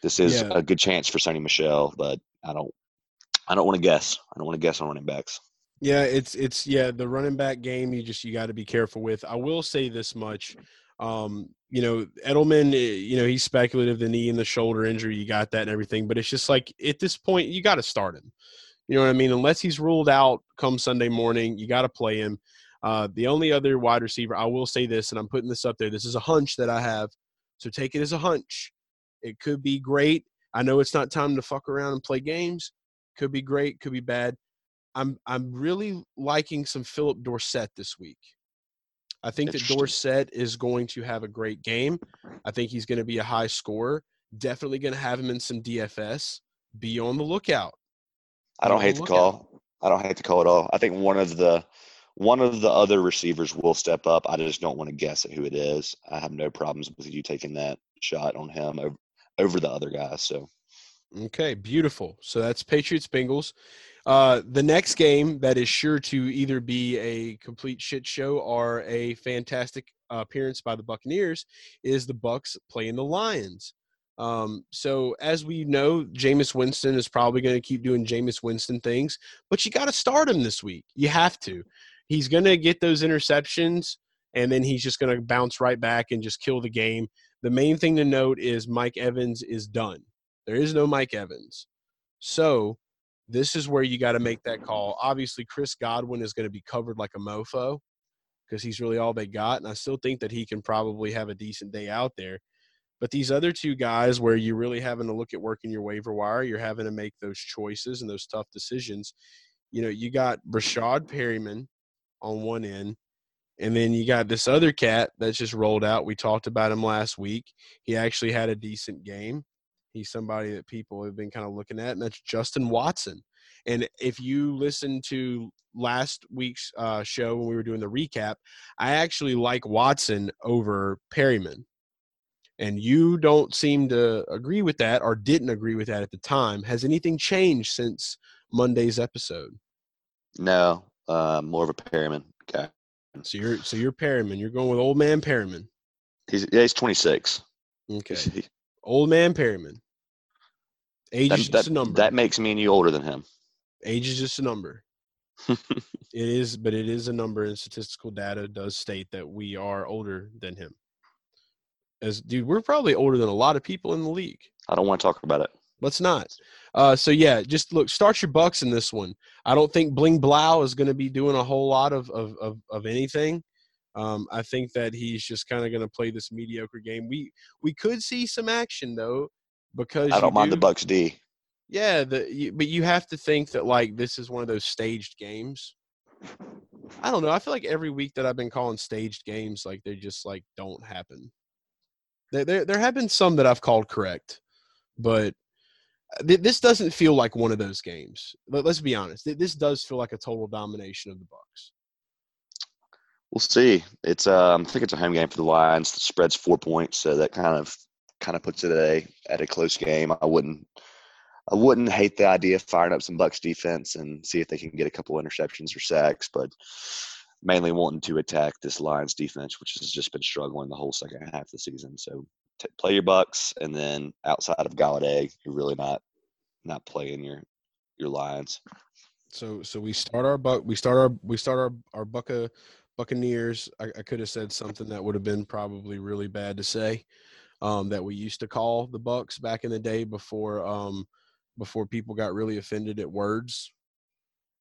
this is Yeah. a good chance for Sony Michel, but I don't. I don't want to guess. I don't want to guess on running backs. Yeah, it's it's yeah, the running back game you just you got to be careful with. I will say this much. Um, you know, Edelman, eh, you know, he's speculative, the knee and the shoulder injury, you got that and everything, but it's just like at this point, you got to start him. You know what I mean? Unless he's ruled out come Sunday morning, you got to play him. Uh, the only other wide receiver, I will say this, and I'm putting this up there. This is a hunch that I have, so take it as a hunch. It could be great. I know it's not time to fuck around and play games. Could be great, could be bad. I'm I'm really liking some Philip Dorsett this week. I think that. Dorsett is going to have a great game. I think he's going to be a high scorer. Definitely going to have him in some DFS. Be on the lookout. I don't hate the the call. I don't hate the call at all. I think one of the one of the other receivers will step up. I just don't want to guess at who it is. I have no problems with you taking that shot on him over, over the other guys. So Okay, beautiful. So that's Patriots Bengals. Uh, the next game that is sure to either be a complete shit show or a fantastic appearance by the Buccaneers is the Bucks playing the Lions. Um, so as we know, Jameis Winston is probably going to keep doing Jameis Winston things, but you got to start him this week. You have to. He's going to get those interceptions, and then he's just going to bounce right back and just kill the game. The main thing to note is Mike Evans is done. There is no Mike Evans. So this is where you got to make that call. Obviously, Chris Godwin is going to be covered like a mofo because he's really all they got. And I still think that he can probably have a decent day out there. But these other two guys, where you're really having to look at working your waiver wire, you're having to make those choices and those tough decisions. You know, you got Breshad Perriman on one end, and then you got this other cat that's just rolled out. We talked about him last week. He actually had a decent game. He's somebody that people have been kind of looking at, and that's Justin Watson. And if you listen to last week's uh, show when we were doing the recap, I actually like Watson over Perriman. And you don't seem to agree with that or didn't agree with that at the time. Has anything changed since Monday's episode? no, uh, more of a Perriman guy. So you're so you're Perriman. You're going with old man Perriman. He's yeah, he's 26. Okay. He's- <laughs> he- Old man Perriman. Age that, is just that, a number. that makes me and you older than him. Age is just a number. <laughs> It is, but it is a number, and statistical data does state that we are older than him. As dude, we're probably older than a lot of people in the league. I don't want to talk about it. Let's not. Uh, so yeah, just look, start your bucks in this one. I don't think Bling Blough is going to be doing a whole lot of of of, of anything. Um, I think that he's just kind of going to play this mediocre game. We we could see some action though, because I don't mind the Bucks D. yeah, the you, but you have to think that like this is one of those staged games. I don't know. I feel like every week that I've been calling staged games, like they just like don't happen. There, there, there have been some that I've called correct, but uh, th- this doesn't feel like one of those games. Let, let's be honest. Th- This does feel like a total domination of the Bucks. We'll see. It's um, I think it's a home game for the Lions. The spread's four points, so that kind of kind of puts it at a at a close game. I wouldn't I wouldn't hate the idea of firing up some Bucks defense and see if they can get a couple interceptions or sacks, but mainly wanting to attack this Lions defense, which has just been struggling the whole second half of the season. So t- play your Bucks, and then outside of Golladay, you're really not not playing your your Lions. So so we start our buck we start our we start our our Bucca Buccaneers. I, I could have said something that would have been probably really bad to say. Um, that we used to call the Bucks back in the day before um before people got really offended at words.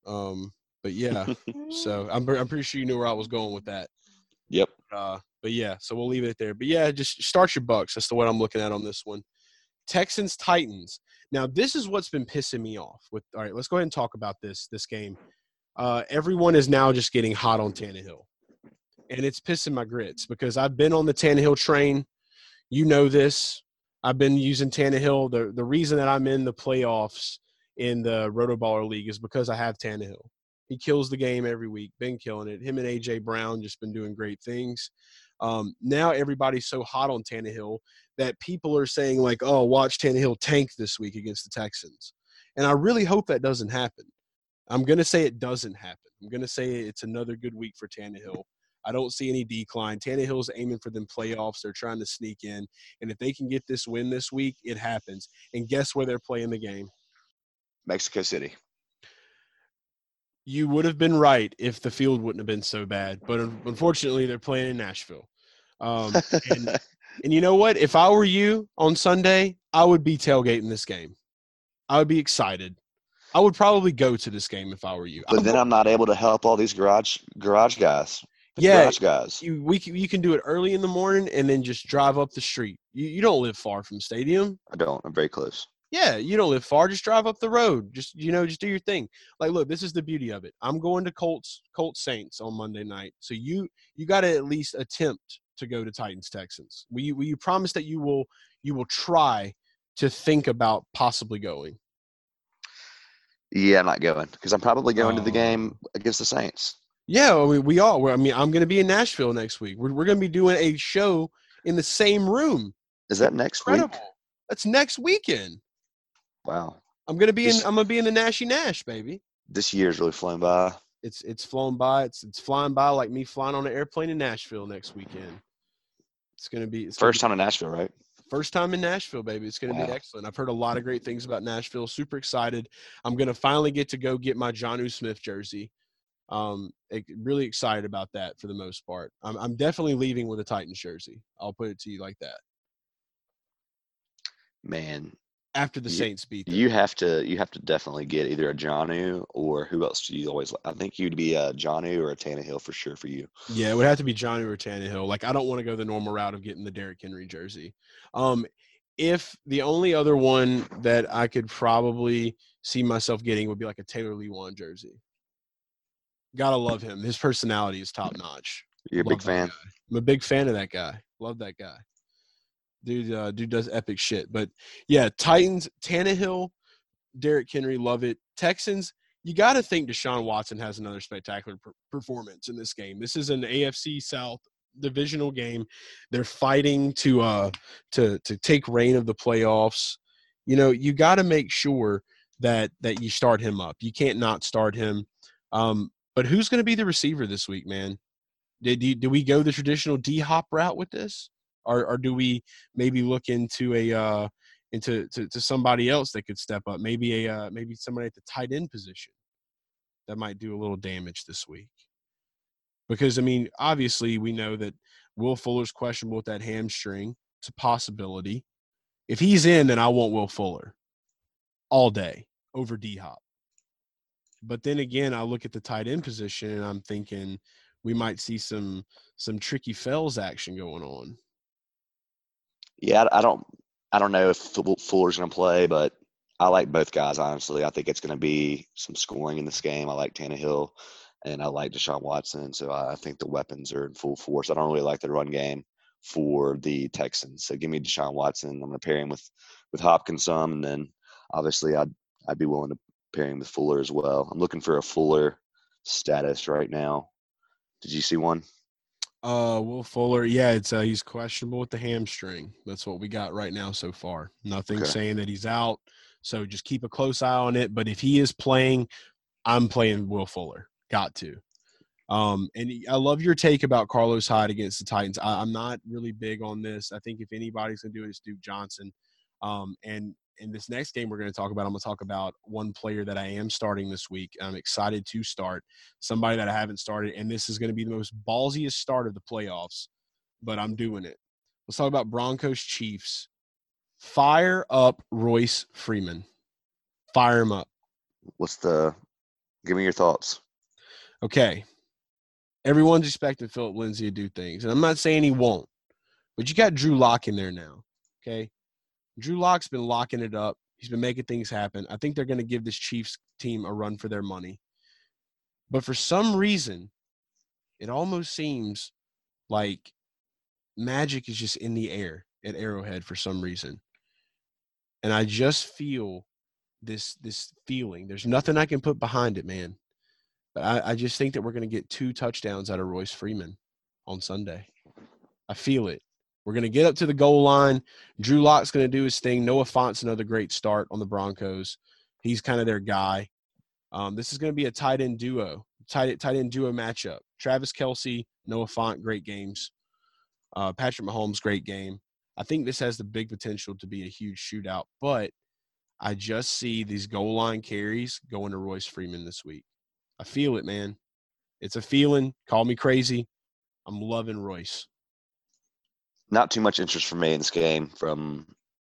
Um, but yeah, <laughs> so I'm I'm pretty sure you knew where I was going with that. Yep. Uh, but yeah, so we'll leave it there. But yeah, just start your Bucks. That's the what I'm looking at on this one. Texans Titans. Now this is what's been pissing me off. With all right, let's go ahead and talk about this this game. Uh, everyone is now just getting hot on Tannehill, and it's pissing my grits because I've been on the Tannehill train. You know this. I've been using Tannehill. The the reason that I'm in the playoffs in the RotoBaller League is because I have Tannehill. He kills the game every week. Been killing it. Him and AJ Brown just been doing great things. Um, now everybody's so hot on Tannehill that people are saying like, "Oh, watch Tannehill tank this week against the Texans," and I really hope that doesn't happen. I'm gonna say it doesn't happen. I'm gonna say it's another good week for Tannehill. I don't see any decline. Tannehill's aiming for them playoffs. They're trying to sneak in. And if they can get this win this week, it happens. And guess where they're playing the game? Mexico City. You would have been right if the field wouldn't have been so bad. But unfortunately, they're playing in Nashville. Um, and, <laughs> and you know what? If I were you on Sunday, I would be tailgating this game. I would be excited. I would probably go to this game if I were you. But then I'm not able to help all these garage garage guys. Yeah, garage guys. you we can, you can do it early in the morning and then just drive up the street. You you don't live far from stadium. I don't. I'm very close. Yeah, you don't live far. Just drive up the road. Just you know, just do your thing. Like, look, this is the beauty of it. I'm going to Colts Colts Saints on Monday night. So you you got to at least attempt to go to Titans Texans. Will you will you promise that you will you will try to think about possibly going? Yeah, I'm not going because I'm probably going to the Oh. game against the Saints. Yeah, I mean, we all. we're- I mean, I'm going to be in Nashville next week. We're we're going to be doing a show in the same room. Is that next week? That's next weekend. Wow. I'm gonna be in. I'm gonna be in the Nashy Nash, baby. This year's really flown by. It's it's flown by. It's it's flying by like me flying on an airplane in Nashville next weekend. It's gonna be it's gonna First be- time in Nashville, right? First time in Nashville, baby. It's going to be excellent. I've heard a lot of great things about Nashville. Super excited. I'm going to finally get to go get my Jonnu Smith jersey. Um, really excited about that for the most part. I'm, I'm definitely leaving with a Titans jersey. I'll put it to you like that. Man, After the Ye- Saints beat them. you have to you have to definitely get either a Jonnu or who else do you always? I think you'd be a Jonnu or a Tannehill for sure for you. Yeah, it would have to be Johnny or Tannehill. Like, I don't want to go the normal route of getting the Derrick Henry jersey. Um, if the only other one that I could probably see myself getting would be like a Taylor Lewan jersey. Gotta love him. His personality is top notch. You're a Love big fan. guy. I'm a big fan of that guy. Love that guy. Dude, uh, dude does epic shit. But yeah, Titans, Tannehill, Derrick Henry, love it. Texans, you got to think Deshaun Watson has another spectacular per- performance in this game. This is an AFC South divisional game. They're fighting to uh to to take reign of the playoffs. You know, you got to make sure that that you start him up. You can't not start him. Um, but who's going to be the receiver this week, man? Did you, do we go the traditional D hop route with this, or or do we maybe look into a uh, into to, to somebody else that could step up? Maybe a uh, maybe somebody at the tight end position that might do a little damage this week. Because I mean, obviously, we know that Will Fuller's questionable with that hamstring. It's a possibility. If he's in, then I want Will Fuller all day over D Hop. But then again, I look at the tight end position and I'm thinking we might see some some tricky fells action going on. Yeah, I don't I don't know if Fuller's going to play, but I like both guys. Honestly, I think it's going to be some scoring in this game. I like Tannehill, and I like Deshaun Watson. So I I think the weapons are in full force. I don't really like the run game for the Texans. So give me Deshaun Watson. I'm going to pair him with with Hopkins some, and then obviously I'd I'd be willing to pair him with Fuller as well. I'm looking for a Fuller status right now. Did you see one? Uh, Will Fuller, yeah, it's uh, he's questionable with the hamstring. That's what we got right now so far. Nothing Okay. saying that he's out. So just keep a close eye on it. But if he is playing, I'm playing Will Fuller. Got to. Um, and I love your take about Carlos Hyde against the Titans. I, I'm not really big on this. I think if anybody's gonna do it, it's Duke Johnson. Um, and in this next game we're going to talk about, I'm going to talk about one player that I am starting this week. I'm excited to start somebody that I haven't started, and this is going to be the most ballsiest start of the playoffs, but I'm doing it. Let's talk about Broncos Chiefs. Fire up Royce Freeman. Fire him up. What's the? Give me your thoughts. Okay. Everyone's expecting Philip Lindsay to do things, and I'm not saying he won't, but you got Drew Lock in there now. Okay. Drew Lock's been locking it up. He's been making things happen. I think they're going to give this Chiefs team a run for their money. But for some reason, it almost seems like magic is just in the air at Arrowhead for some reason. And I just feel this this feeling. There's nothing I can put behind it, man. But I, I just think that we're going to get two touchdowns out of Royce Freeman on Sunday. I feel it. We're going to get up to the goal line. Drew Lock's going to do his thing. Noah Fant's another great start on the Broncos. He's kind of their guy. Um, this is going to be a tight end duo, tight tight end duo matchup. Travis Kelce, Noah Fant, great games. Uh, Patrick Mahomes, great game. I think this has the big potential to be a huge shootout, but I just see these goal line carries going to Royce Freeman this week. I feel it, man. It's a feeling. Call me crazy. I'm loving Royce. Not too much interest for me in this game from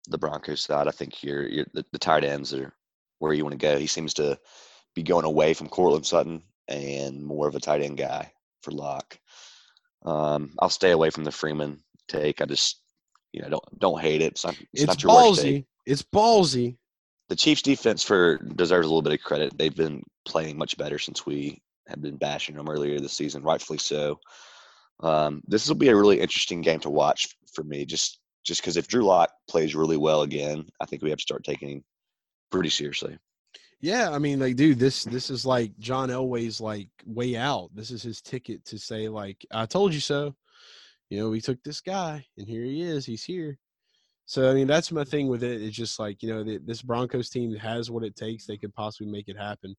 the Broncos side. I think you're, you're the, the tight ends are where you want to go. He seems to be going away from Courtland Sutton and more of a tight end guy for Lock. Um, I'll stay away from the Freeman take. I just, you know, don't don't hate it. It's not, it's It's, not your ballsy. It's ballsy. The Chiefs defense for deserves a little bit of credit. They've been playing much better since we have been bashing them earlier this season, rightfully so. Um, this will be a really interesting game to watch for me, just just because if Drew Lock plays really well again, I think we have to start taking him pretty seriously. Yeah, I mean, like, dude, this this is like John Elway's like way out. This is his ticket to say, like, I told you so. You know, we took this guy, and here he is. He's here. So, I mean, that's my thing with it. It's just like, you know, this Broncos team has what it takes. They could possibly make it happen.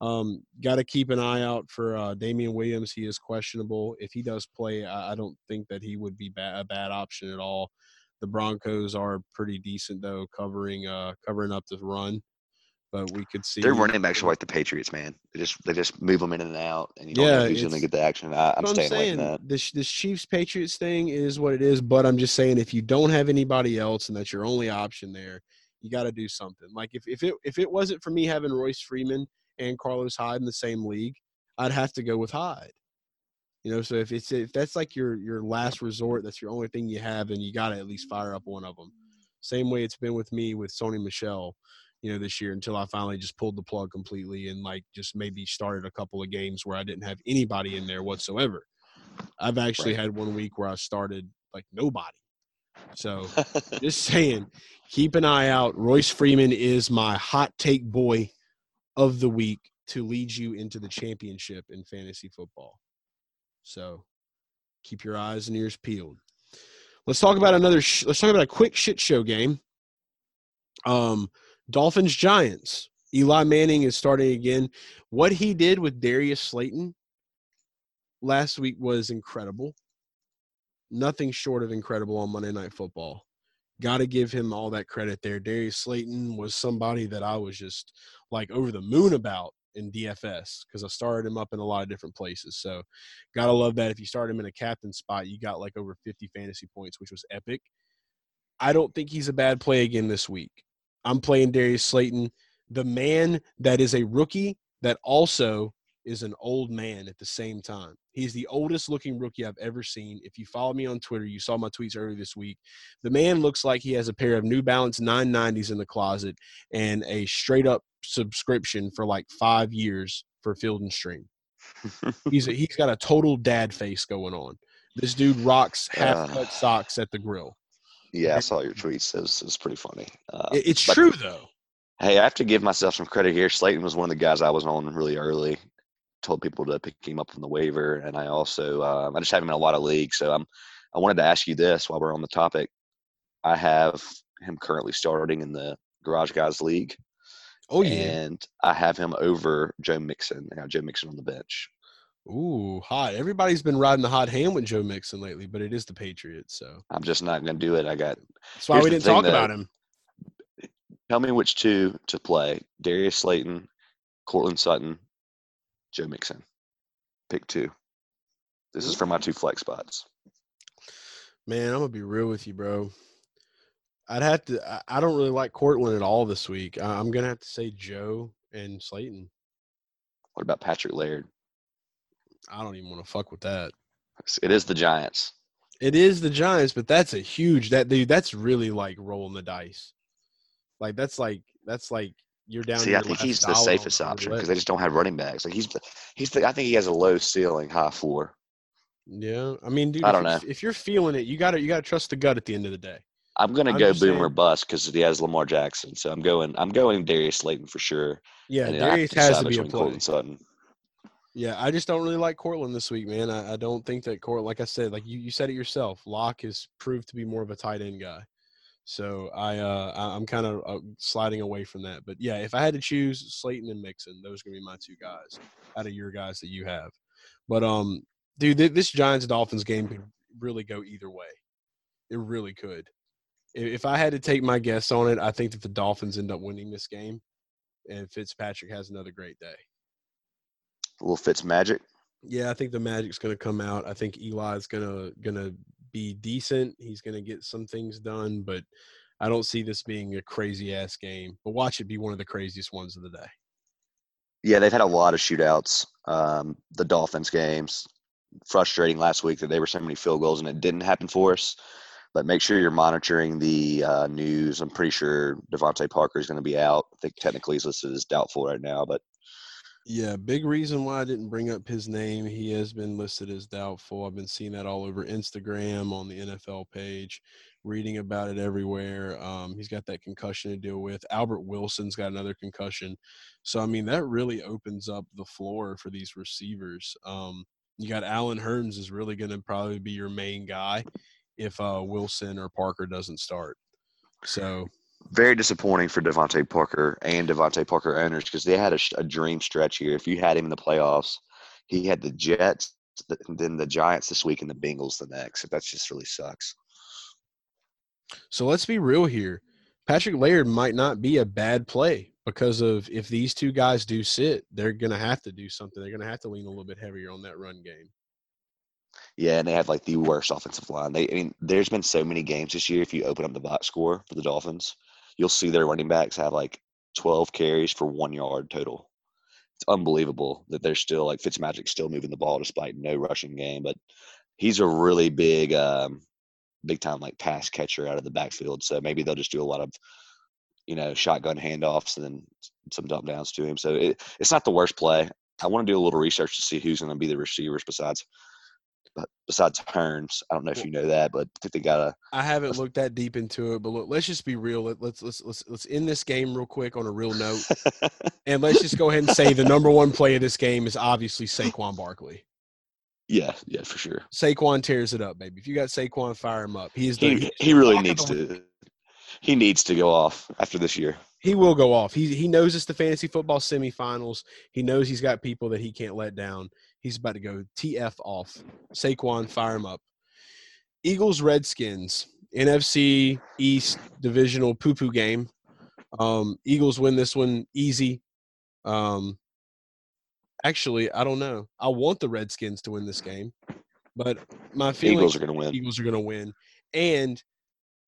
Um, Got to keep an eye out for uh, Damien Williams. He is questionable. If he does play, I, I don't think that he would be ba- a bad option at all. The Broncos are pretty decent though, covering uh, covering up the run. But we could see Their running backs are like the Patriots, man. They just they just move them in and out, and you don't Yeah, know who's going to get the action. I, I'm But staying away saying from that. this this Chiefs Patriots thing is what it is. But I'm just saying if you don't have anybody else and that's your only option there, you got to do something. Like if if it if it wasn't for me having Royce Freeman and Carlos Hyde in the same league, I'd have to go with Hyde. You know, so if it's if that's like your your last resort, that's your only thing you have, then you got to at least fire up one of them. Same way it's been with me with Sony Michel, you know, this year until I finally just pulled the plug completely and like just maybe started a couple of games where I didn't have anybody in there whatsoever. I've actually Right. had one week where I started like nobody. So <laughs> just saying, keep an eye out. Royce Freeman is my hot take boy of the week to lead you into the championship in fantasy football. So keep your eyes and ears peeled. Let's talk about another. Sh- let's talk about a quick shit show game. Um, Dolphins Giants. Eli Manning is starting again. What he did with Darius Slayton last week was incredible. Nothing short of incredible on Monday Night Football. Got to give him all that credit there. Darius Slayton was somebody that I was just like over the moon about in DFS because I started him up in a lot of different places. So, gotta love that. If you start him in a captain spot, you got like over 50 fantasy points, which was epic. I don't think he's a bad play again this week. I'm playing Darius Slayton, the man that is a rookie that also is an old man at the same time. He's the oldest looking rookie I've ever seen. If you follow me on Twitter, you saw my tweets earlier this week. The man looks like he has a pair of New Balance 990s in the closet and a straight up subscription for like five years for Field and Stream. he's a, <laughs> he's got a total dad face going on. This dude rocks half cut Uh. socks at the grill. yeah, I saw your tweets. It was, it was pretty funny. Uh, It's true though. Hey, I have to give myself some credit here. Slayton was one of the guys I was on really early. Told people to pick him up from the waiver, and I also um, I just have him in a lot of leagues. So I'm I wanted to ask you this while we're on the topic. I have him currently starting in the Garage Guys League, Oh yeah. and I have him over Joe Mixon. I got Joe Mixon on the bench. Ooh, hot. Everybody's been riding the hot hand with Joe Mixon lately, but it is the Patriots, so I'm just not going to do it. I got. that's why we didn't talk though. about him. Tell me which two to play: Darius Slayton, Courtland Sutton, Joe Mixon. Pick two. This is for my two flex spots. Man, I'm gonna be real with you, bro. I'd have to. I- don't really like Courtland at all this week. I'm gonna have to say Joe and Slayton. What about Patrick Laird? I don't even want to fuck with that. It is the Giants. It is the Giants, but that's a huge that dude. That's really like rolling the dice. Like that's like that's like you're down. See, to I think he's the safest option because they just don't have running backs. Like he's the he's the I think he has a low ceiling, high floor. Yeah, I mean, dude, I don't you're- know. If you're feeling it, you gotta you gotta trust the gut at the end of the day. I'm gonna I'm go boom or bust because he has Lamar Jackson. So I'm going I'm going Darius Slayton for sure. Yeah, and I Darius to has to be a play. Sutton. Yeah, I just don't really like Courtland this week, man. I, I don't think that Courtland, like I said, like you, you said it yourself, Lock has proved to be more of a tight end guy. So I, uh, I'm kind of uh, sliding away from that. But yeah, if I had to choose Slayton and Mixon, those are gonna be my two guys out of your guys that you have. But um, dude, th- this Giants Dolphins game could really go either way. It really could. I- If I had to take my guess on it, I think that the Dolphins end up winning this game, and Fitzpatrick has another great day. A little Fitz magic. Yeah, I think the Magic's going to come out. I think Eli's going to going to be decent. He's going to get some things done, but I don't see this being a crazy ass game. But watch it be one of the craziest ones of the day. Yeah, they've had a lot of shootouts. Um, the Dolphins games. Frustrating last week that they were so many field goals and it didn't happen for us. But make sure you're monitoring the uh, news. I'm pretty sure DeVante Parker is going to be out. I think technically he's listed as doubtful right now, but Yeah, big reason why I didn't bring up his name. He has been listed as doubtful. I've been seeing that all over Instagram, on the NFL page, reading about it everywhere. Um, he's got that concussion to deal with. Albert Wilson's got another concussion. So, I mean, that really opens up the floor for these receivers. Um, you got Allen Hurns is really going to probably be your main guy if uh, Wilson or Parker doesn't start. <laughs> So, very disappointing for DeVante Parker and DeVante Parker owners because they had a, a dream stretch here. If you had him in the playoffs, he had the Jets, then the Giants this week, and the Bengals the next. That just really sucks. So let's be real here. Patrick Laird might not be a bad play because of if these two guys do sit, they're going to have to do something. They're going to have to lean a little bit heavier on that run game. Yeah, and they have like the worst offensive line. They, I mean, there's been so many games this year. If you open up the box score for the Dolphins, you'll see their running backs have like 12 carries for one yard total. It's unbelievable that they're still like Fitzmagic's still moving the ball despite no rushing game, but he's a really big, um, big time like pass catcher out of the backfield. So maybe they'll just do a lot of, you know, shotgun handoffs and then some dump downs to him. So it, it's not the worst play. I want to do a little research to see who's going to be the receivers besides besides Hurns. I don't know if you know that, but I think they got a. I haven't looked that deep into it, but look, let's just be real. Let, let's let's let's let's end this game real quick on a real note, <laughs> and let's just go ahead and say the number one play of this game is obviously Saquon Barkley. Yeah, yeah, for sure. Saquon tears it up, baby. If you got Saquon, fire him up. He is the, He he really needs to. He needs to go off after this year. he will go off. He he knows it's the fantasy football semifinals. He knows he's got people that he can't let down. He's about to go TF off. Saquon, fire him up. Eagles Redskins NFC East divisional poo poo game. Um, Eagles win this one easy. Um, actually, I don't know. I want the Redskins to win this game, but my feeling Eagles are going to win. Eagles are going to win. And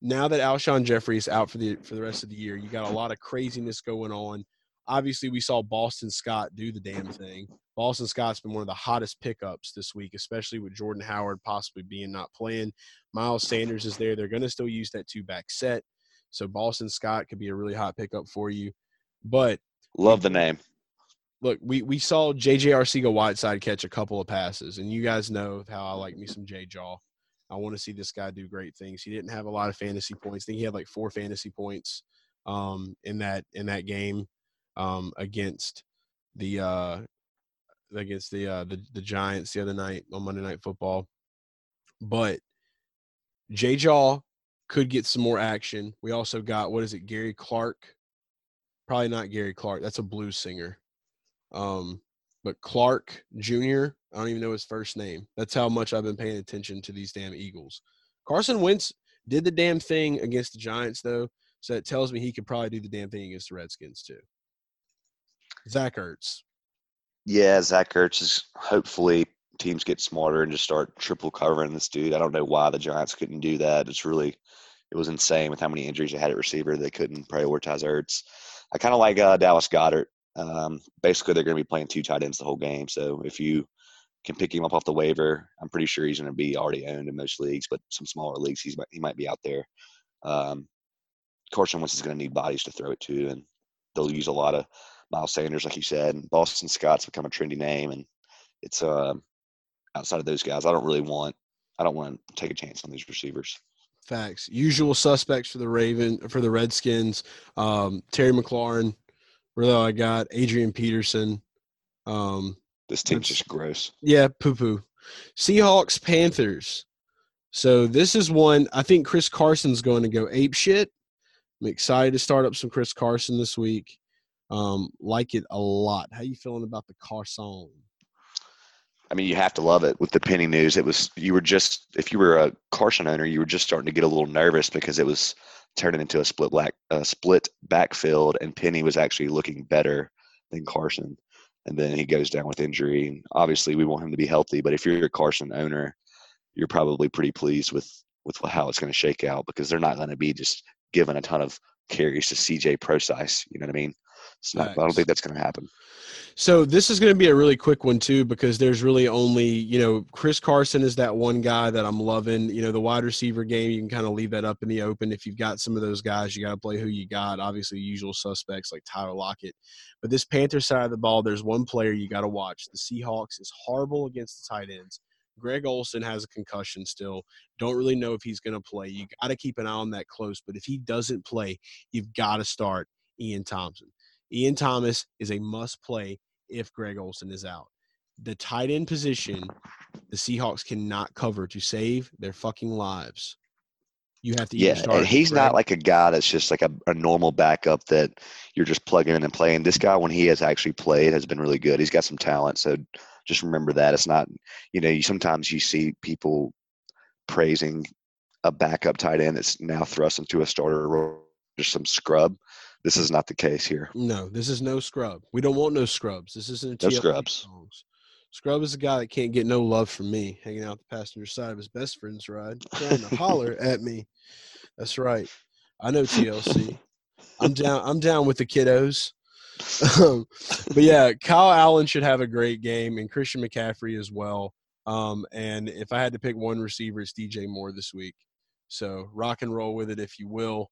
now that Alshon Jeffery is out for the for the rest of the year, you got a lot of craziness going on. Obviously, we saw Boston Scott do the damn thing. Boston Scott's been one of the hottest pickups this week, especially with Jordan Howard possibly being not playing. Miles Sanders is there. They're going to still use that two back set. So Boston Scott could be a really hot pickup for you. But Love the name. look, we we saw JJ Arcega Whiteside catch a couple of passes, and you guys know how I like me some J Jaw. I want to see this guy do great things. He didn't have a lot of fantasy points. I think he had like four fantasy points um, in that in that game um, against the uh, against the, uh, the the Giants the other night on Monday Night Football. But Jay Jaw could get some more action. We also got what is it, Gary Clark? Probably not Gary Clark. That's a blues singer. Um, but Clark Jr. I don't even know his first name. That's how much I've been paying attention to these damn Eagles. Carson Wentz did the damn thing against the Giants though, so it tells me he could probably do the damn thing against the Redskins too. Zach Ertz. Yeah, Zach Ertz is hopefully teams get smarter and just start triple covering this dude. I don't know why the Giants couldn't do that. It's really it was insane with how many injuries they had at receiver. They couldn't prioritize Ertz. I kind of like uh, Dallas Goedert. Um, basically, they're going to be playing two tight ends the whole game. So if you can pick him up off the waiver, I'm pretty sure he's going to be already owned in most leagues, but some smaller leagues, he's he might be out there. Um, Carson Wentz is going to need bodies to throw it to, and they'll use a lot of Miles Sanders, like you said. And Boston Scott's become a trendy name, and it's uh, outside of those guys, I don't really want. I don't want to take a chance on these receivers. Facts. Usual suspects for the Raven for the Redskins. Um, Terry McLaurin. Really, I got Adrian Peterson. Um, This team's just gross. Yeah, poo poo. Seahawks, Panthers. So this is one I think Chris Carson's going to go ape shit. I'm excited to start up some Chris Carson this week. Um, like it a lot. How you feeling about the Carson? I mean, you have to love it with the Penny news. It was you were just if you were a Carson owner, you were just starting to get a little nervous because it was turning into a split black a split backfield, and Penny was actually looking better than Carson. And then he goes down with injury. And obviously, we want him to be healthy. But if you're a Carson owner, you're probably pretty pleased with with how it's going to shake out because they're not going to be just giving a ton of carries to CJ Procise. You know what I mean? It's not, I don't think that's going to happen. So this is going to be a really quick one too, because there's really only you know Chris Carson is that one guy that I'm loving. You know the wide receiver game, you can kind of leave that up in the open. If you've got some of those guys, you got to play who you got. Obviously, usual suspects like Tyler Lockett, but this Panther side of the ball, there's one player you got to watch. The Seahawks is horrible against the tight ends. Greg Olsen has a concussion still. Don't really know if he's going to play. You got to keep an eye on that close. But if he doesn't play, you've got to start Ian Thompson. Ian Thomas is a must play if Greg Olsen is out. The tight end position, the Seahawks cannot cover to save their fucking lives. You have to Yeah, start and he's Greg- not like a guy that's just like a, a normal backup that you're just plugging in and playing. This guy, when he has actually played, has been really good. He's got some talent, so just remember that it's not. You know, you sometimes you see people praising a backup tight end that's now thrust into a starter role, just some scrub. This is not the case here. No, this is no scrub. We don't want no scrubs. This isn't a No TLC scrubs. songs. Scrub is a guy that can't get no love from me, hanging out the passenger side of his best friend's ride, trying to holler <laughs> at me. That's right. I know TLC. I'm down. I'm down with the kiddos. Um, but yeah, Kyle Allen should have a great game, and Christian McCaffrey as well. Um, and if I had to pick one receiver, it's DJ Moore this week. So rock and roll with it, if you will.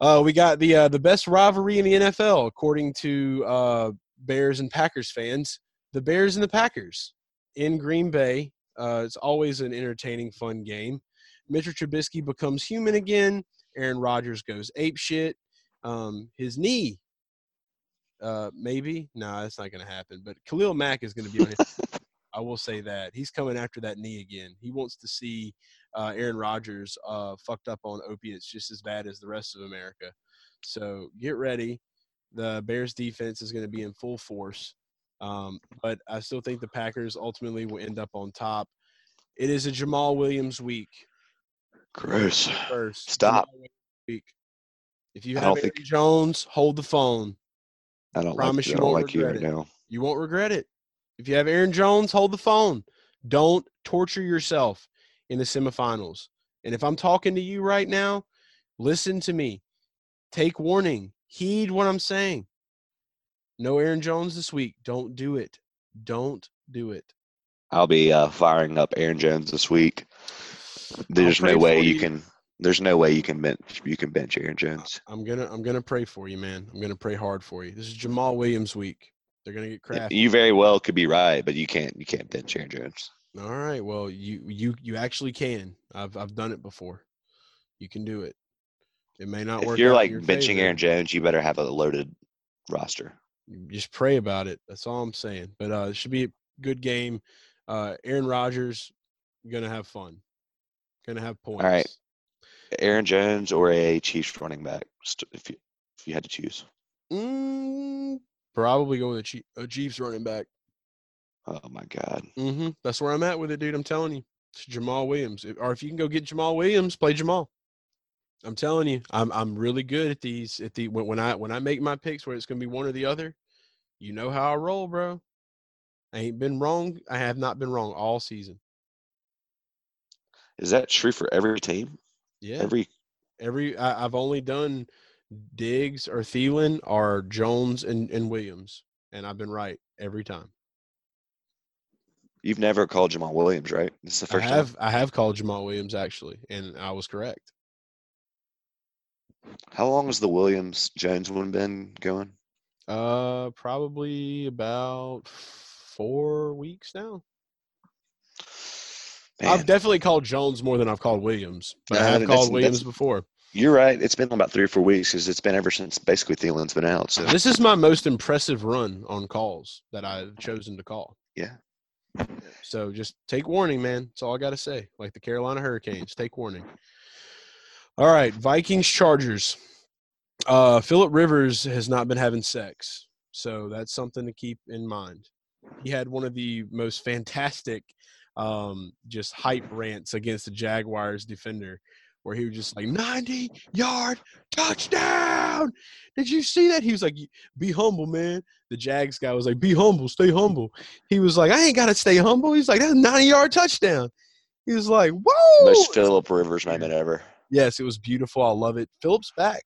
Uh, we got the uh, the best rivalry in the NFL, according to uh, Bears and Packers fans. The Bears and the Packers in Green Bay. Uh, it's always an entertaining, fun game. Mitchell Trubisky becomes human again. Aaron Rodgers goes ape shit. Um, his knee, uh, maybe. No, that's not going to happen. But Khalil Mack is going to be on his. <laughs> I will say that he's coming after that knee again. He wants to see uh, Aaron Rodgers uh, fucked up on opiates just as bad as the rest of America. So get ready. The Bears defense is going to be in full force. Um, but I still think the Packers ultimately will end up on top. It is a Jamaal Williams week. Gross. First, Stop. Week. If you have Aaron think- Jones, hold the phone. I don't Promise like, you I don't won't like you right regret it. now. You won't regret it. If you have Aaron Jones, hold the phone. Don't torture yourself in the semifinals. And if I'm talking to you right now, listen to me. Take warning. Heed what I'm saying. No Aaron Jones this week. Don't do it. Don't do it. I'll be uh, firing up Aaron Jones this week. There's no way you you. can. There's no way you can bench. You can bench Aaron Jones. I'm gonna I'm gonna pray for you, man. I'm gonna pray hard for you. This is Jamaal Williams week. They're gonna get crafty. You very well could be right, but you can't. You can't bench Aaron Jones. All right. Well, you you you actually can. I've I've done it before. You can do it. It may not work. If you're out like benching favor. Aaron Jones, you better have a loaded roster. just pray about it. That's all I'm saying. But uh, it should be a good game. Uh, Aaron Rodgers gonna have fun. Gonna have points. right. Aaron Jones or a Chiefs running back, if you if you had to choose. Mm, probably go with a, a Chiefs running back. Oh my God. Mm-hmm. That's where I'm at with it, dude. I'm telling you, it's Jamaal Williams. Or if you can go get Jamaal Williams, play Jamal. I'm telling you, I'm I'm really good at these. At the when, when I when I make my picks where it's gonna be one or the other, you know how I roll, bro. I ain't been wrong. I have not been wrong all season. Is that true for every team? Yeah. Every Every I, I've only done Diggs or Thielen or Jones and, and Williams, and I've been right every time. You've never called Jamaal Williams, right? This is the I first have time. I have called Jamaal Williams actually, and I was correct. How long has the Williams Jones one been going? Uh, probably about four weeks now. Man, I've definitely called Jones more than I've called Williams, but I have called Williams before. you're right. It's been about three or four weeks because it's been ever since basically Thielen's been out. So This is my most impressive run on calls that I've chosen to call. yeah, So just take warning, man. That's all I got to say. Like the Carolina Hurricanes, take warning. All right, Vikings Chargers. Uh, Philip Rivers has not been having sex, so that's something to keep in mind. he had one of the most fantastic um, just hype rants against the Jaguars defender where he was just like 90 yard touchdown. Did you see that? He was like, be humble, man. The Jags guy was like, be humble, stay humble. He was like, I ain't got to stay humble. He's like, that's a 90 yard touchdown. He was like, whoa. Most Philip Rivers moment ever. Yes, it was beautiful. I love it. Philip's back.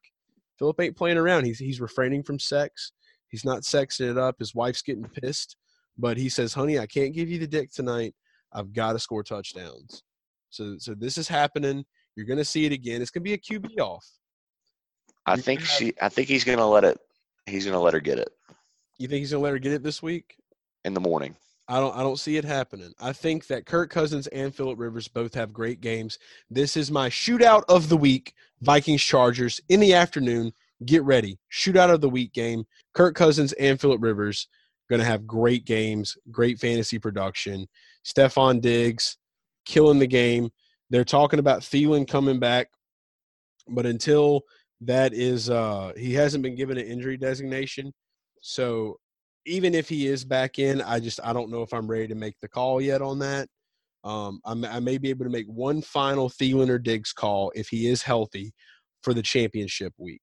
Philip ain't playing around. He's he's refraining from sex. He's not sexing it up. His wife's getting pissed, but he says, "Honey, I can't give you the dick tonight. I've got to score touchdowns." So so this is happening. You're going to see it again. It's going to be a QB off. I think she. I think he's gonna let it. He's gonna let her get it You think he's going to let her get it this week? in the morning. I don't I don't see it happening. I think that Kirk Cousins and Philip Rivers both have great games. This is my shootout of the week, Vikings Chargers in the afternoon. Get ready. Shootout of the week game. Kirk Cousins and Philip Rivers going to have great games, great fantasy production. Stefon Diggs killing the game. They're talking about Thielen coming back, but until that is uh he hasn't been given an injury designation. So even if he is back in, I just I don't know if I'm ready to make the call yet on that. Um, I may be able to make one final Thielen or Diggs call if he is healthy for the championship week.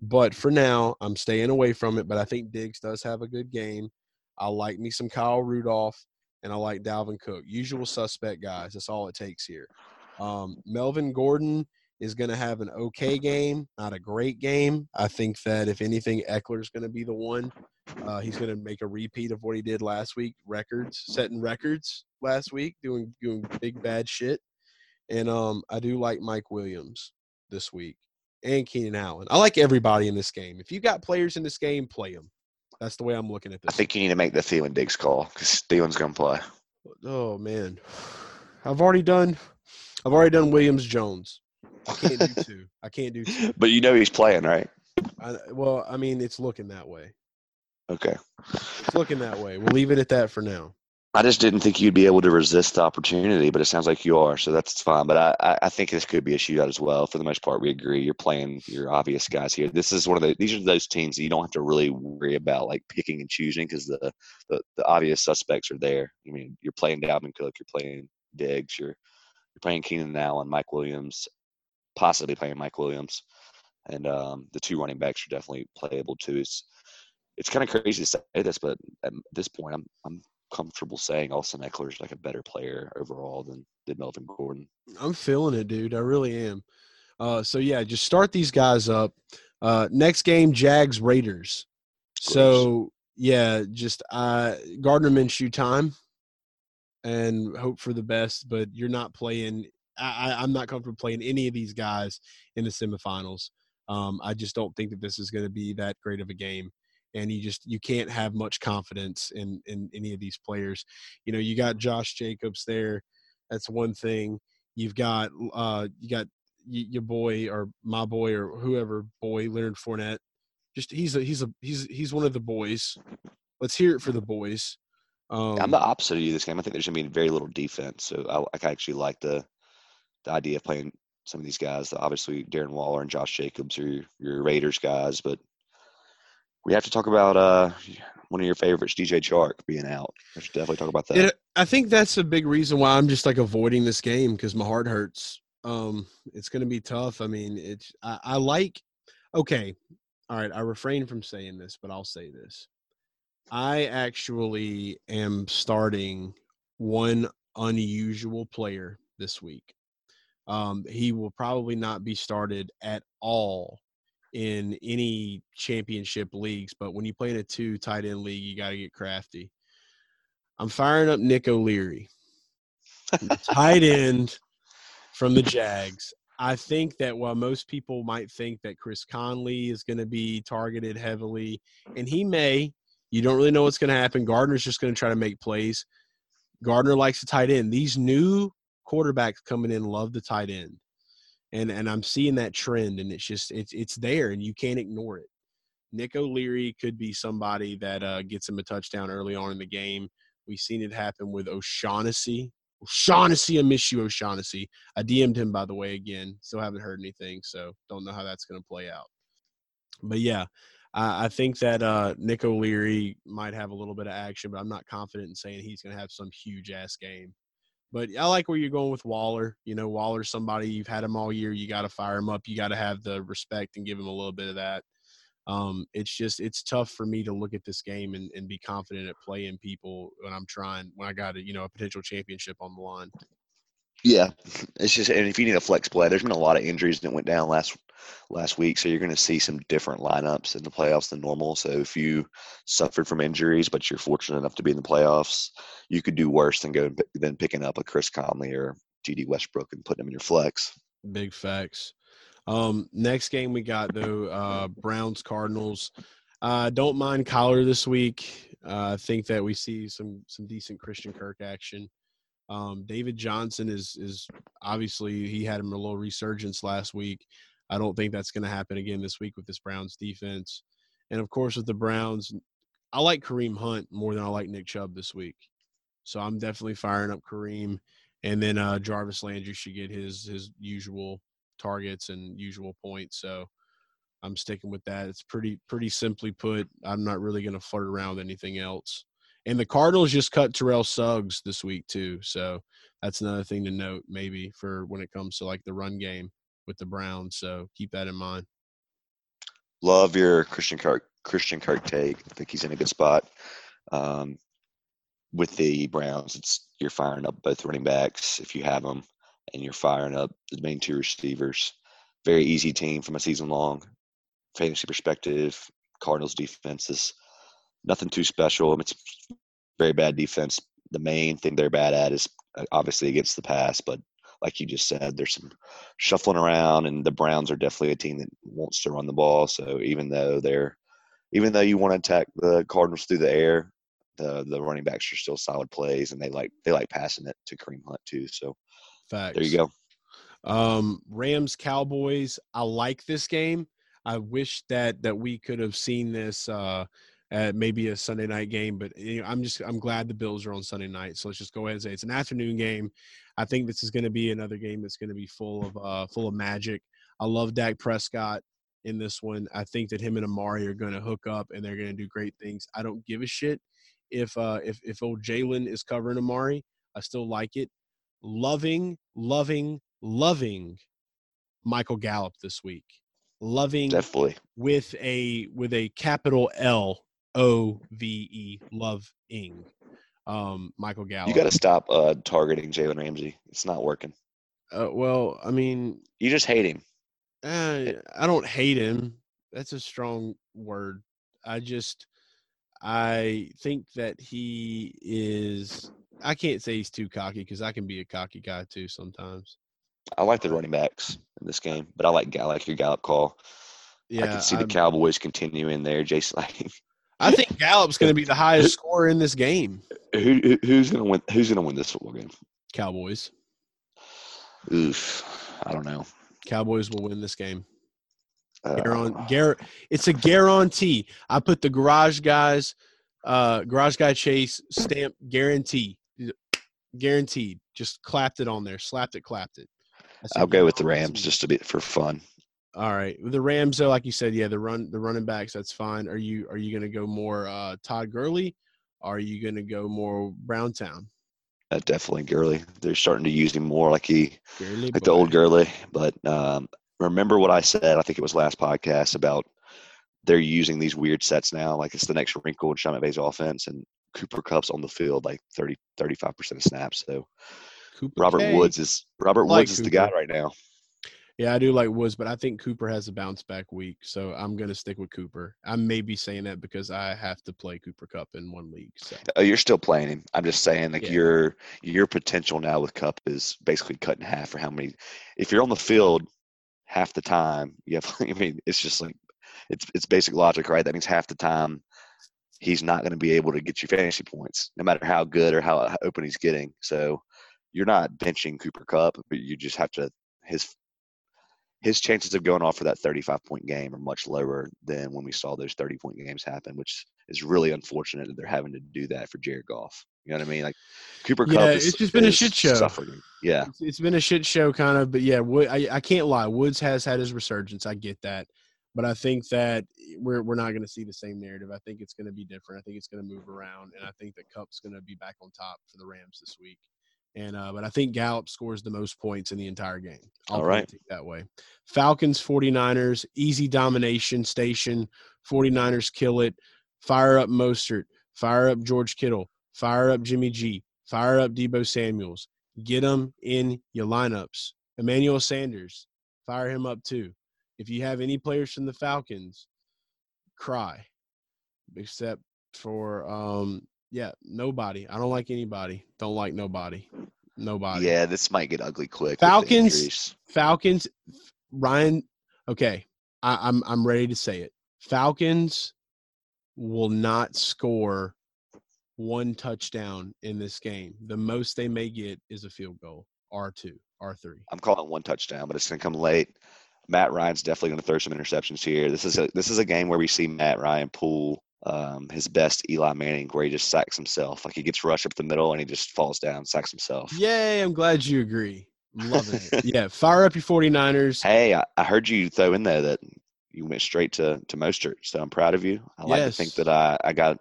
But for now, I'm staying away from it. But I think Diggs does have a good game. I like me some Kyle Rudolph, and I like Dalvin Cook. Usual suspect guys. That's all it takes here. Um, Melvin Gordon is going to have an okay game, not a great game. I think that if anything, Ekeler is going to be the one. Uh, he's going to make a repeat of what he did last week, records, setting records last week, doing doing big bad shit. And um, I do like Mike Williams this week and Keenan Allen. I like everybody in this game. If you got players in this game, play them. That's the way I'm looking at this. I think you need to make the Thielen Diggs call because Thielen's gonna play. Oh man, I've already done. I've already done Williams Jones. I can't do <laughs> two. I can't do two. But you know he's playing, right? I, well, I mean, it's looking that way. Okay. It's looking that way. We'll leave it at that for now. I just didn't think you'd be able to resist the opportunity, but it sounds like you are, so that's fine. But I, I, think this could be a shootout as well. For the most part, we agree. You're playing your obvious guys here. This is one of the these are those teams that you don't have to really worry about like picking and choosing because the, the the obvious suspects are there. I mean, you're playing Dalvin Cook, you're playing Diggs, you're you're playing Keenan Allen, Mike Williams, possibly playing Mike Williams, and um, the two running backs are definitely playable too. It's it's kind of crazy to say this, but at this point, I'm I'm comfortable saying Austin Ekeler is like a better player overall than than Melvin Gordon. I'm feeling it, dude. I really am. Uh, so yeah, just start these guys up. Uh, next game, Jags Raiders. So yeah, just uh, Gardner Minshew time, and hope for the best. But you're not playing. I, I- I'm not comfortable playing any of these guys in the semifinals. Um, I just don't think that this is going to be that great of a game, and you just you can't have much confidence in in any of these players. You know, you got Josh Jacobs there. That's one thing. You've got uh, you got y- your boy or my boy or whoever boy Leonard Fournette. Just he's a he's a he's he's one of the boys. Let's hear it for the boys. Um, I'm the opposite of you this game. I think there's gonna be very little defense, so I, I actually like the the idea of playing some of these guys. Obviously, Darren Waller and Josh Jacobs are your, your Raiders guys, but we have to talk about uh, one of your favorites, DJ Chark, being out. We should definitely talk about that. It, I think that's a big reason why I'm just like avoiding this game because my heart hurts. Um, it's going to be tough. I mean, it's I, I like. Okay, all right. I refrain from saying this, but I'll say this. I actually am starting one unusual player this week. Um, he will probably not be started at all in any championship leagues, but when you play in a two tight end league, you got to get crafty. I'm firing up Nick O'Leary, tight end from the Jags. I think that while most people might think that Chris Conley is going to be targeted heavily, and he may, you don't really know what's going to happen. Gardner's just going to try to make plays. Gardner likes the tight end. These new quarterbacks coming in love the tight end, and and I'm seeing that trend, and it's just it's it's there, and you can't ignore it. Nick O'Leary could be somebody that uh, gets him a touchdown early on in the game. We've seen it happen with O'Shaughnessy. O'Shaughnessy, I miss you, O'Shaughnessy. I DM'd him, by the way, again. Still haven't heard anything, so don't know how that's going to play out. But yeah, I, I think that uh, Nick O'Leary might have a little bit of action, but I'm not confident in saying he's going to have some huge ass game. But I like where you're going with Waller. You know, Waller's somebody you've had him all year. You got to fire him up. You got to have the respect and give him a little bit of that. Um, it's just it's tough for me to look at this game and, and be confident at playing people when I'm trying when I got a you know a potential championship on the line. Yeah, <laughs> it's just and if you need a flex play, there's been a lot of injuries that went down last last week, so you're going to see some different lineups in the playoffs than normal. So if you suffered from injuries, but you're fortunate enough to be in the playoffs, you could do worse than go than picking up a Chris Conley or GD Westbrook and putting them in your flex. Big facts. Um, next game we got though, uh, Browns Cardinals. Uh, don't mind Kyler this week. Uh, I think that we see some some decent Christian Kirk action. Um, David Johnson is is obviously he had a little resurgence last week. I don't think that's going to happen again this week with this Browns defense. And of course, with the Browns, I like Kareem Hunt more than I like Nick Chubb this week. So I'm definitely firing up Kareem. And then uh, Jarvis Landry should get his his usual targets and usual points. So I'm sticking with that. It's pretty pretty simply put. I'm not really going to flirt around anything else. And the Cardinals just cut Terrell Suggs this week too, so that's another thing to note maybe for when it comes to like the run game with the Browns. So keep that in mind. Love your Christian Kirk Christian Kirk take. I think he's in a good spot. Um, with the Browns, it's you're firing up both running backs if you have them, and you're firing up the main two receivers. Very easy team from a season long fantasy perspective. Cardinals defense is nothing too special. It's very bad defense. The main thing they're bad at is uh, obviously against the pass, but like you just said, there's some shuffling around, and the Browns are definitely a team that wants to run the ball. So even though they're, even though you want to attack the Cardinals through the air, the the running backs are still solid plays, and they like they like passing it to Kareem Hunt too. So Facts. there you go. Um, Rams Cowboys. I like this game. I wish that that we could have seen this uh, at maybe a Sunday night game, but you know, I'm just I'm glad the Bills are on Sunday night. So let's just go ahead and say it's an afternoon game. I think this is going to be another game that's going to be full of uh, full of magic. I love Dak Prescott in this one. I think that him and Amari are going to hook up and they're going to do great things. I don't give a shit if uh, if if old Jalen is covering Amari. I still like it. Loving, loving, loving Michael Gallup this week. Loving Definitely. with a with a capital L O V E loving. Um, Michael Gallup. You got to stop uh, targeting Jalen Ramsey. It's not working. Uh, well, I mean, You just hate him. uh, I don't hate him. That's a strong word. I just, I think that he is. I can't say he's too cocky because I can be a cocky guy too sometimes. I like the running backs in this game, but I like I like your Gallup call. Yeah, I can see the I'm- Cowboys continuing there. Jason, like, <laughs> I think Gallup's going to be the highest scorer in this game. who, who who's gonna win? Who's gonna win this football game? Cowboys. Oof, I don't know. Cowboys will win this game. Uh, Guaran- gar- it's a guarantee. I put the garage guys, uh, garage guy chase stamp guarantee, guaranteed. Just clapped it on there, slapped it, clapped it. I'll go with the. Rams just to be for fun. All right, the Rams though, like you said, yeah, the run, the running backs, that's fine. Are you are you going to go more uh, Todd Gurley? Are you going to go more Browntown? Uh, definitely Gurley. They're starting to use him more like he Gurley, like the old boy. Gurley. But um, remember what I said? I think it was last podcast about they're using these weird sets now. Like it's the next wrinkle in Sean McVay's offense, and Cooper Kupp's on the field like 30, 35 percent of snaps. So Cooper Robert K. Woods is Robert like Woods is the guy right now. Yeah, I do like Woods, but I think Cooper has a bounce back week, so I'm gonna stick with Cooper. I may be saying that because I have to play Cooper Kupp in one league. So Oh, you're still playing him. I'm just saying, like Yeah. your your potential now with Kupp is basically cut in half for how many. If you're on the field half the time, you have. <laughs> I mean, it's just like it's it's basic logic, right? That means half the time he's not going to be able to get you fantasy points, no matter how good or how open he's getting. So you're not benching Cooper Kupp, but you just have to his his chances of going off for that 35 point game are much lower than when we saw those 30 point games happen, which is really unfortunate that they're having to do that for Jared Goff. You know what I mean? Like Cooper Yeah, Kupp is, it's just been a shit show. Suffering. Yeah. it's, it's been a shit show, kind of. But yeah, Wood, I I can't lie. Woods has had his resurgence. I get that, but I think that we're we're not going to see the same narrative. I think it's going to be different. I think it's going to move around, and I think that Kupp's going to be back on top for the Rams this week. And uh, but I think Gallup scores the most points in the entire game. I'll All right. that way. Falcons 49ers easy domination station. 49ers kill it. Fire up Mostert. Fire up George Kittle. Fire up Jimmy G. Fire up Deebo Samuels. Get them in your lineups. Emmanuel Sanders. Fire him up too. If you have any players from the Falcons, cry. Except for um yeah, nobody. I don't like anybody. Don't like nobody. Nobody. Yeah, this might get ugly quick. Falcons. Falcons. Ryan. Okay, I, I'm I'm ready to say it. Falcons will not score one touchdown in this game. The most they may get is a field goal. R two, R three. I'm calling one touchdown, but it's going to come late. Matt Ryan's definitely going to throw some interceptions here. This is a this is a game where we see Matt Ryan pull um, his best Eli Manning, where he just sacks himself. Like he gets rushed up the middle and he just falls down, sacks himself. Yay! I'm glad you agree. I'm loving it. <laughs> yeah, fire up your 49ers. Hey, I, I heard you throw in there that you went straight to to Mostert, so I'm proud of you. I like to think that I I got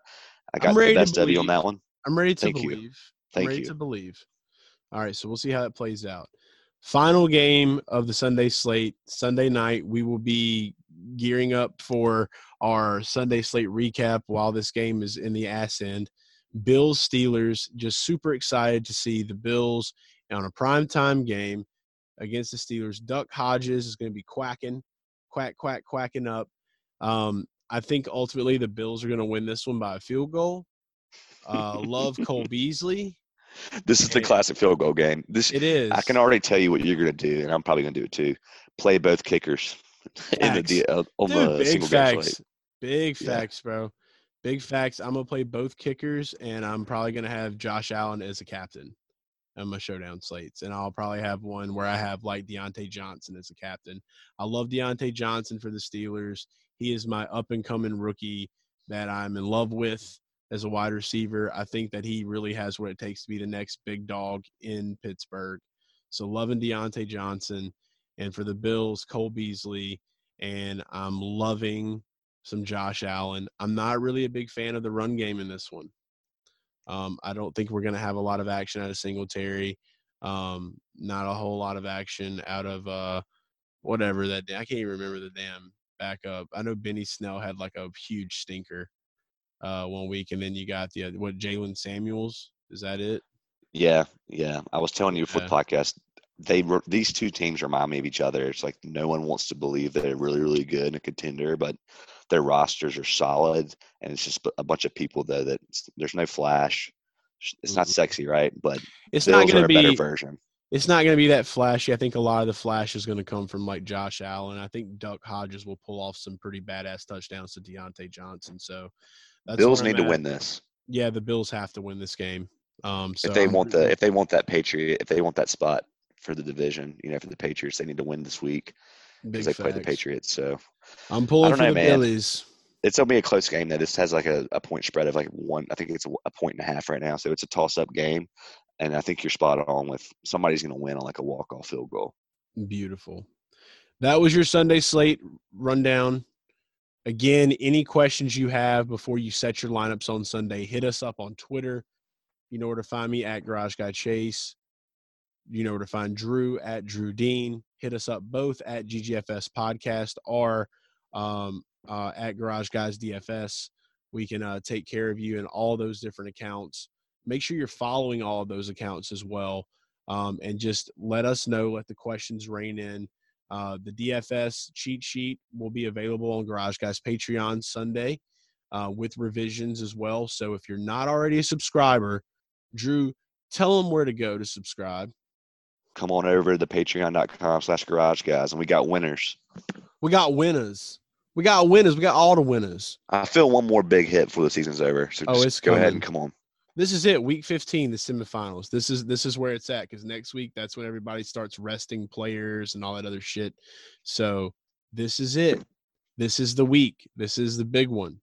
I got the best of you on that one. I'm ready to Thank you. believe. I'm ready you. to believe. All right, so we'll see how it plays out. Final game of the Sunday slate. Sunday night, we will be gearing up for our Sunday slate recap while this game is in the ass end. Bills Steelers, just super excited to see the Bills on a primetime game against the Steelers. Duck Hodges is going to be quacking, quack, quack, quacking up. Um, I think ultimately the Bills are going to win this one by a field goal. Uh, love Cole <laughs> Beasley. This is the classic field goal game. This It is. I can already tell you what you're going to do, and I'm probably going to do it too. Play both kickers <laughs> in the Facts. D- uh, on Dude, the big facts. Big Yeah. facts, bro. Big facts. I'm gonna play both kickers, and I'm probably gonna have Josh Allen as a captain on my showdown slates, and I'll probably have one where I have like Diontae Johnson as a captain. I love Diontae Johnson for the Steelers. He is my up and coming rookie that I'm in love with as a wide receiver. I think that he really has what it takes to be the next big dog in Pittsburgh. So loving Diontae Johnson, and for the Bills, Cole Beasley, and I'm loving some Josh Allen. I'm not really a big fan of the run game in this one. Um, I don't think we're going to have a lot of action out of Singletary. Um, not a whole lot of action out of uh, whatever that. Day. I can't even remember the damn backup. I know Benny Snell had like a huge stinker uh, one week, and then you got the what Jaylen Samuels. Is that it? Yeah, yeah. I was telling you Yeah. the podcast, they were these two teams remind me of each other. It's like no one wants to believe they're really, really good and a contender, but their rosters are solid, and it's just a bunch of people though that there's no flash. It's not Mhm. sexy, right? But It's Bills not going to a better be. version. It's not going to be that flashy. I think a lot of the flash is going to come from like Josh Allen. I think Duck Hodges will pull off some pretty badass touchdowns to Diontae Johnson. So that's Bills need to win this Yeah, the Bills have to win this game. Um, so if they want the if they want that Patriot if they want that spot for the division. You know, for the Patriots, they need to win this week because they play the. Patriots. So I'm pulling for know, the man. Billies. it's gonna be a close game. Though this has like a, a point spread of like one. I think it's a, a point and a half right now. So it's a toss up game, and I think you're spot on with somebody's gonna win on like a walk off field goal. Beautiful. That was your Sunday slate rundown. Again, any questions you have before you set your lineups on Sunday, hit us up on Twitter. You know where to find me at Garage Guy Chase. You know where to find Drew at Drew Dean. Hit us up both at GGFS Podcast or um, uh, at Garage Guys DFS. We can uh, take care of you in all those different accounts. Make sure you're following all of those accounts as well um, and just let us know. Let the questions rain in. Uh, the DFS cheat sheet will be available on Garage Guys Patreon Sunday uh, with revisions as well. So if you're not already a subscriber, Drew, tell them where to go to subscribe. Come on over to the patreon.com slash garage guys and we got winners. We got winners. We got winners. We got all the winners. I feel one more big hit before the season's over. So Oh, just it's go ahead and come on. This is it, week 15, the semifinals. This is this is where it's at because next week that's when everybody starts resting players and all that other shit. So this is it. This is the week. This is the big one.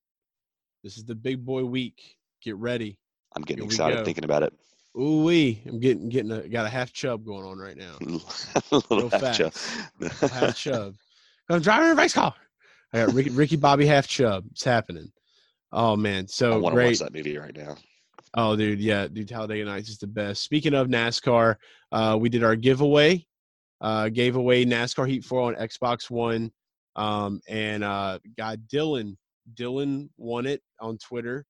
This is the big boy week. Get ready. I'm getting Here excited thinking about it. Ooh wee. I'm getting getting a got a half chub going on right now. A <laughs> little Real half chub. Half chub. <laughs> I'm driving a race car. I got Ricky, Ricky Bobby half chub. It's happening. Oh man, I so want to watch that movie right now. Oh, dude, yeah, dude, Talladega Nights is the best. Speaking of NASCAR, uh, we did our giveaway. Uh, gave away NASCAR Heat 4 on Xbox One. Um, and uh, guy Dylan, Dylan won it on Twitter.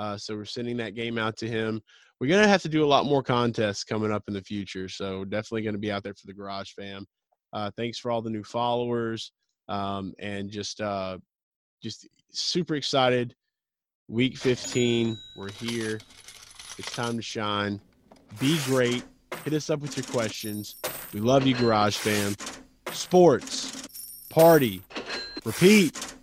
Uh, so we're sending that game out to him. We're gonna have to do a lot more contests coming up in the future. So definitely gonna be out there for the Garage Fam. Uh, thanks for all the new followers. Um, and just uh, just super excited. Week 15, we're here. It's time to shine. Be great. Hit us up with your questions. We love you, Garage Fam. Sports, party, repeat.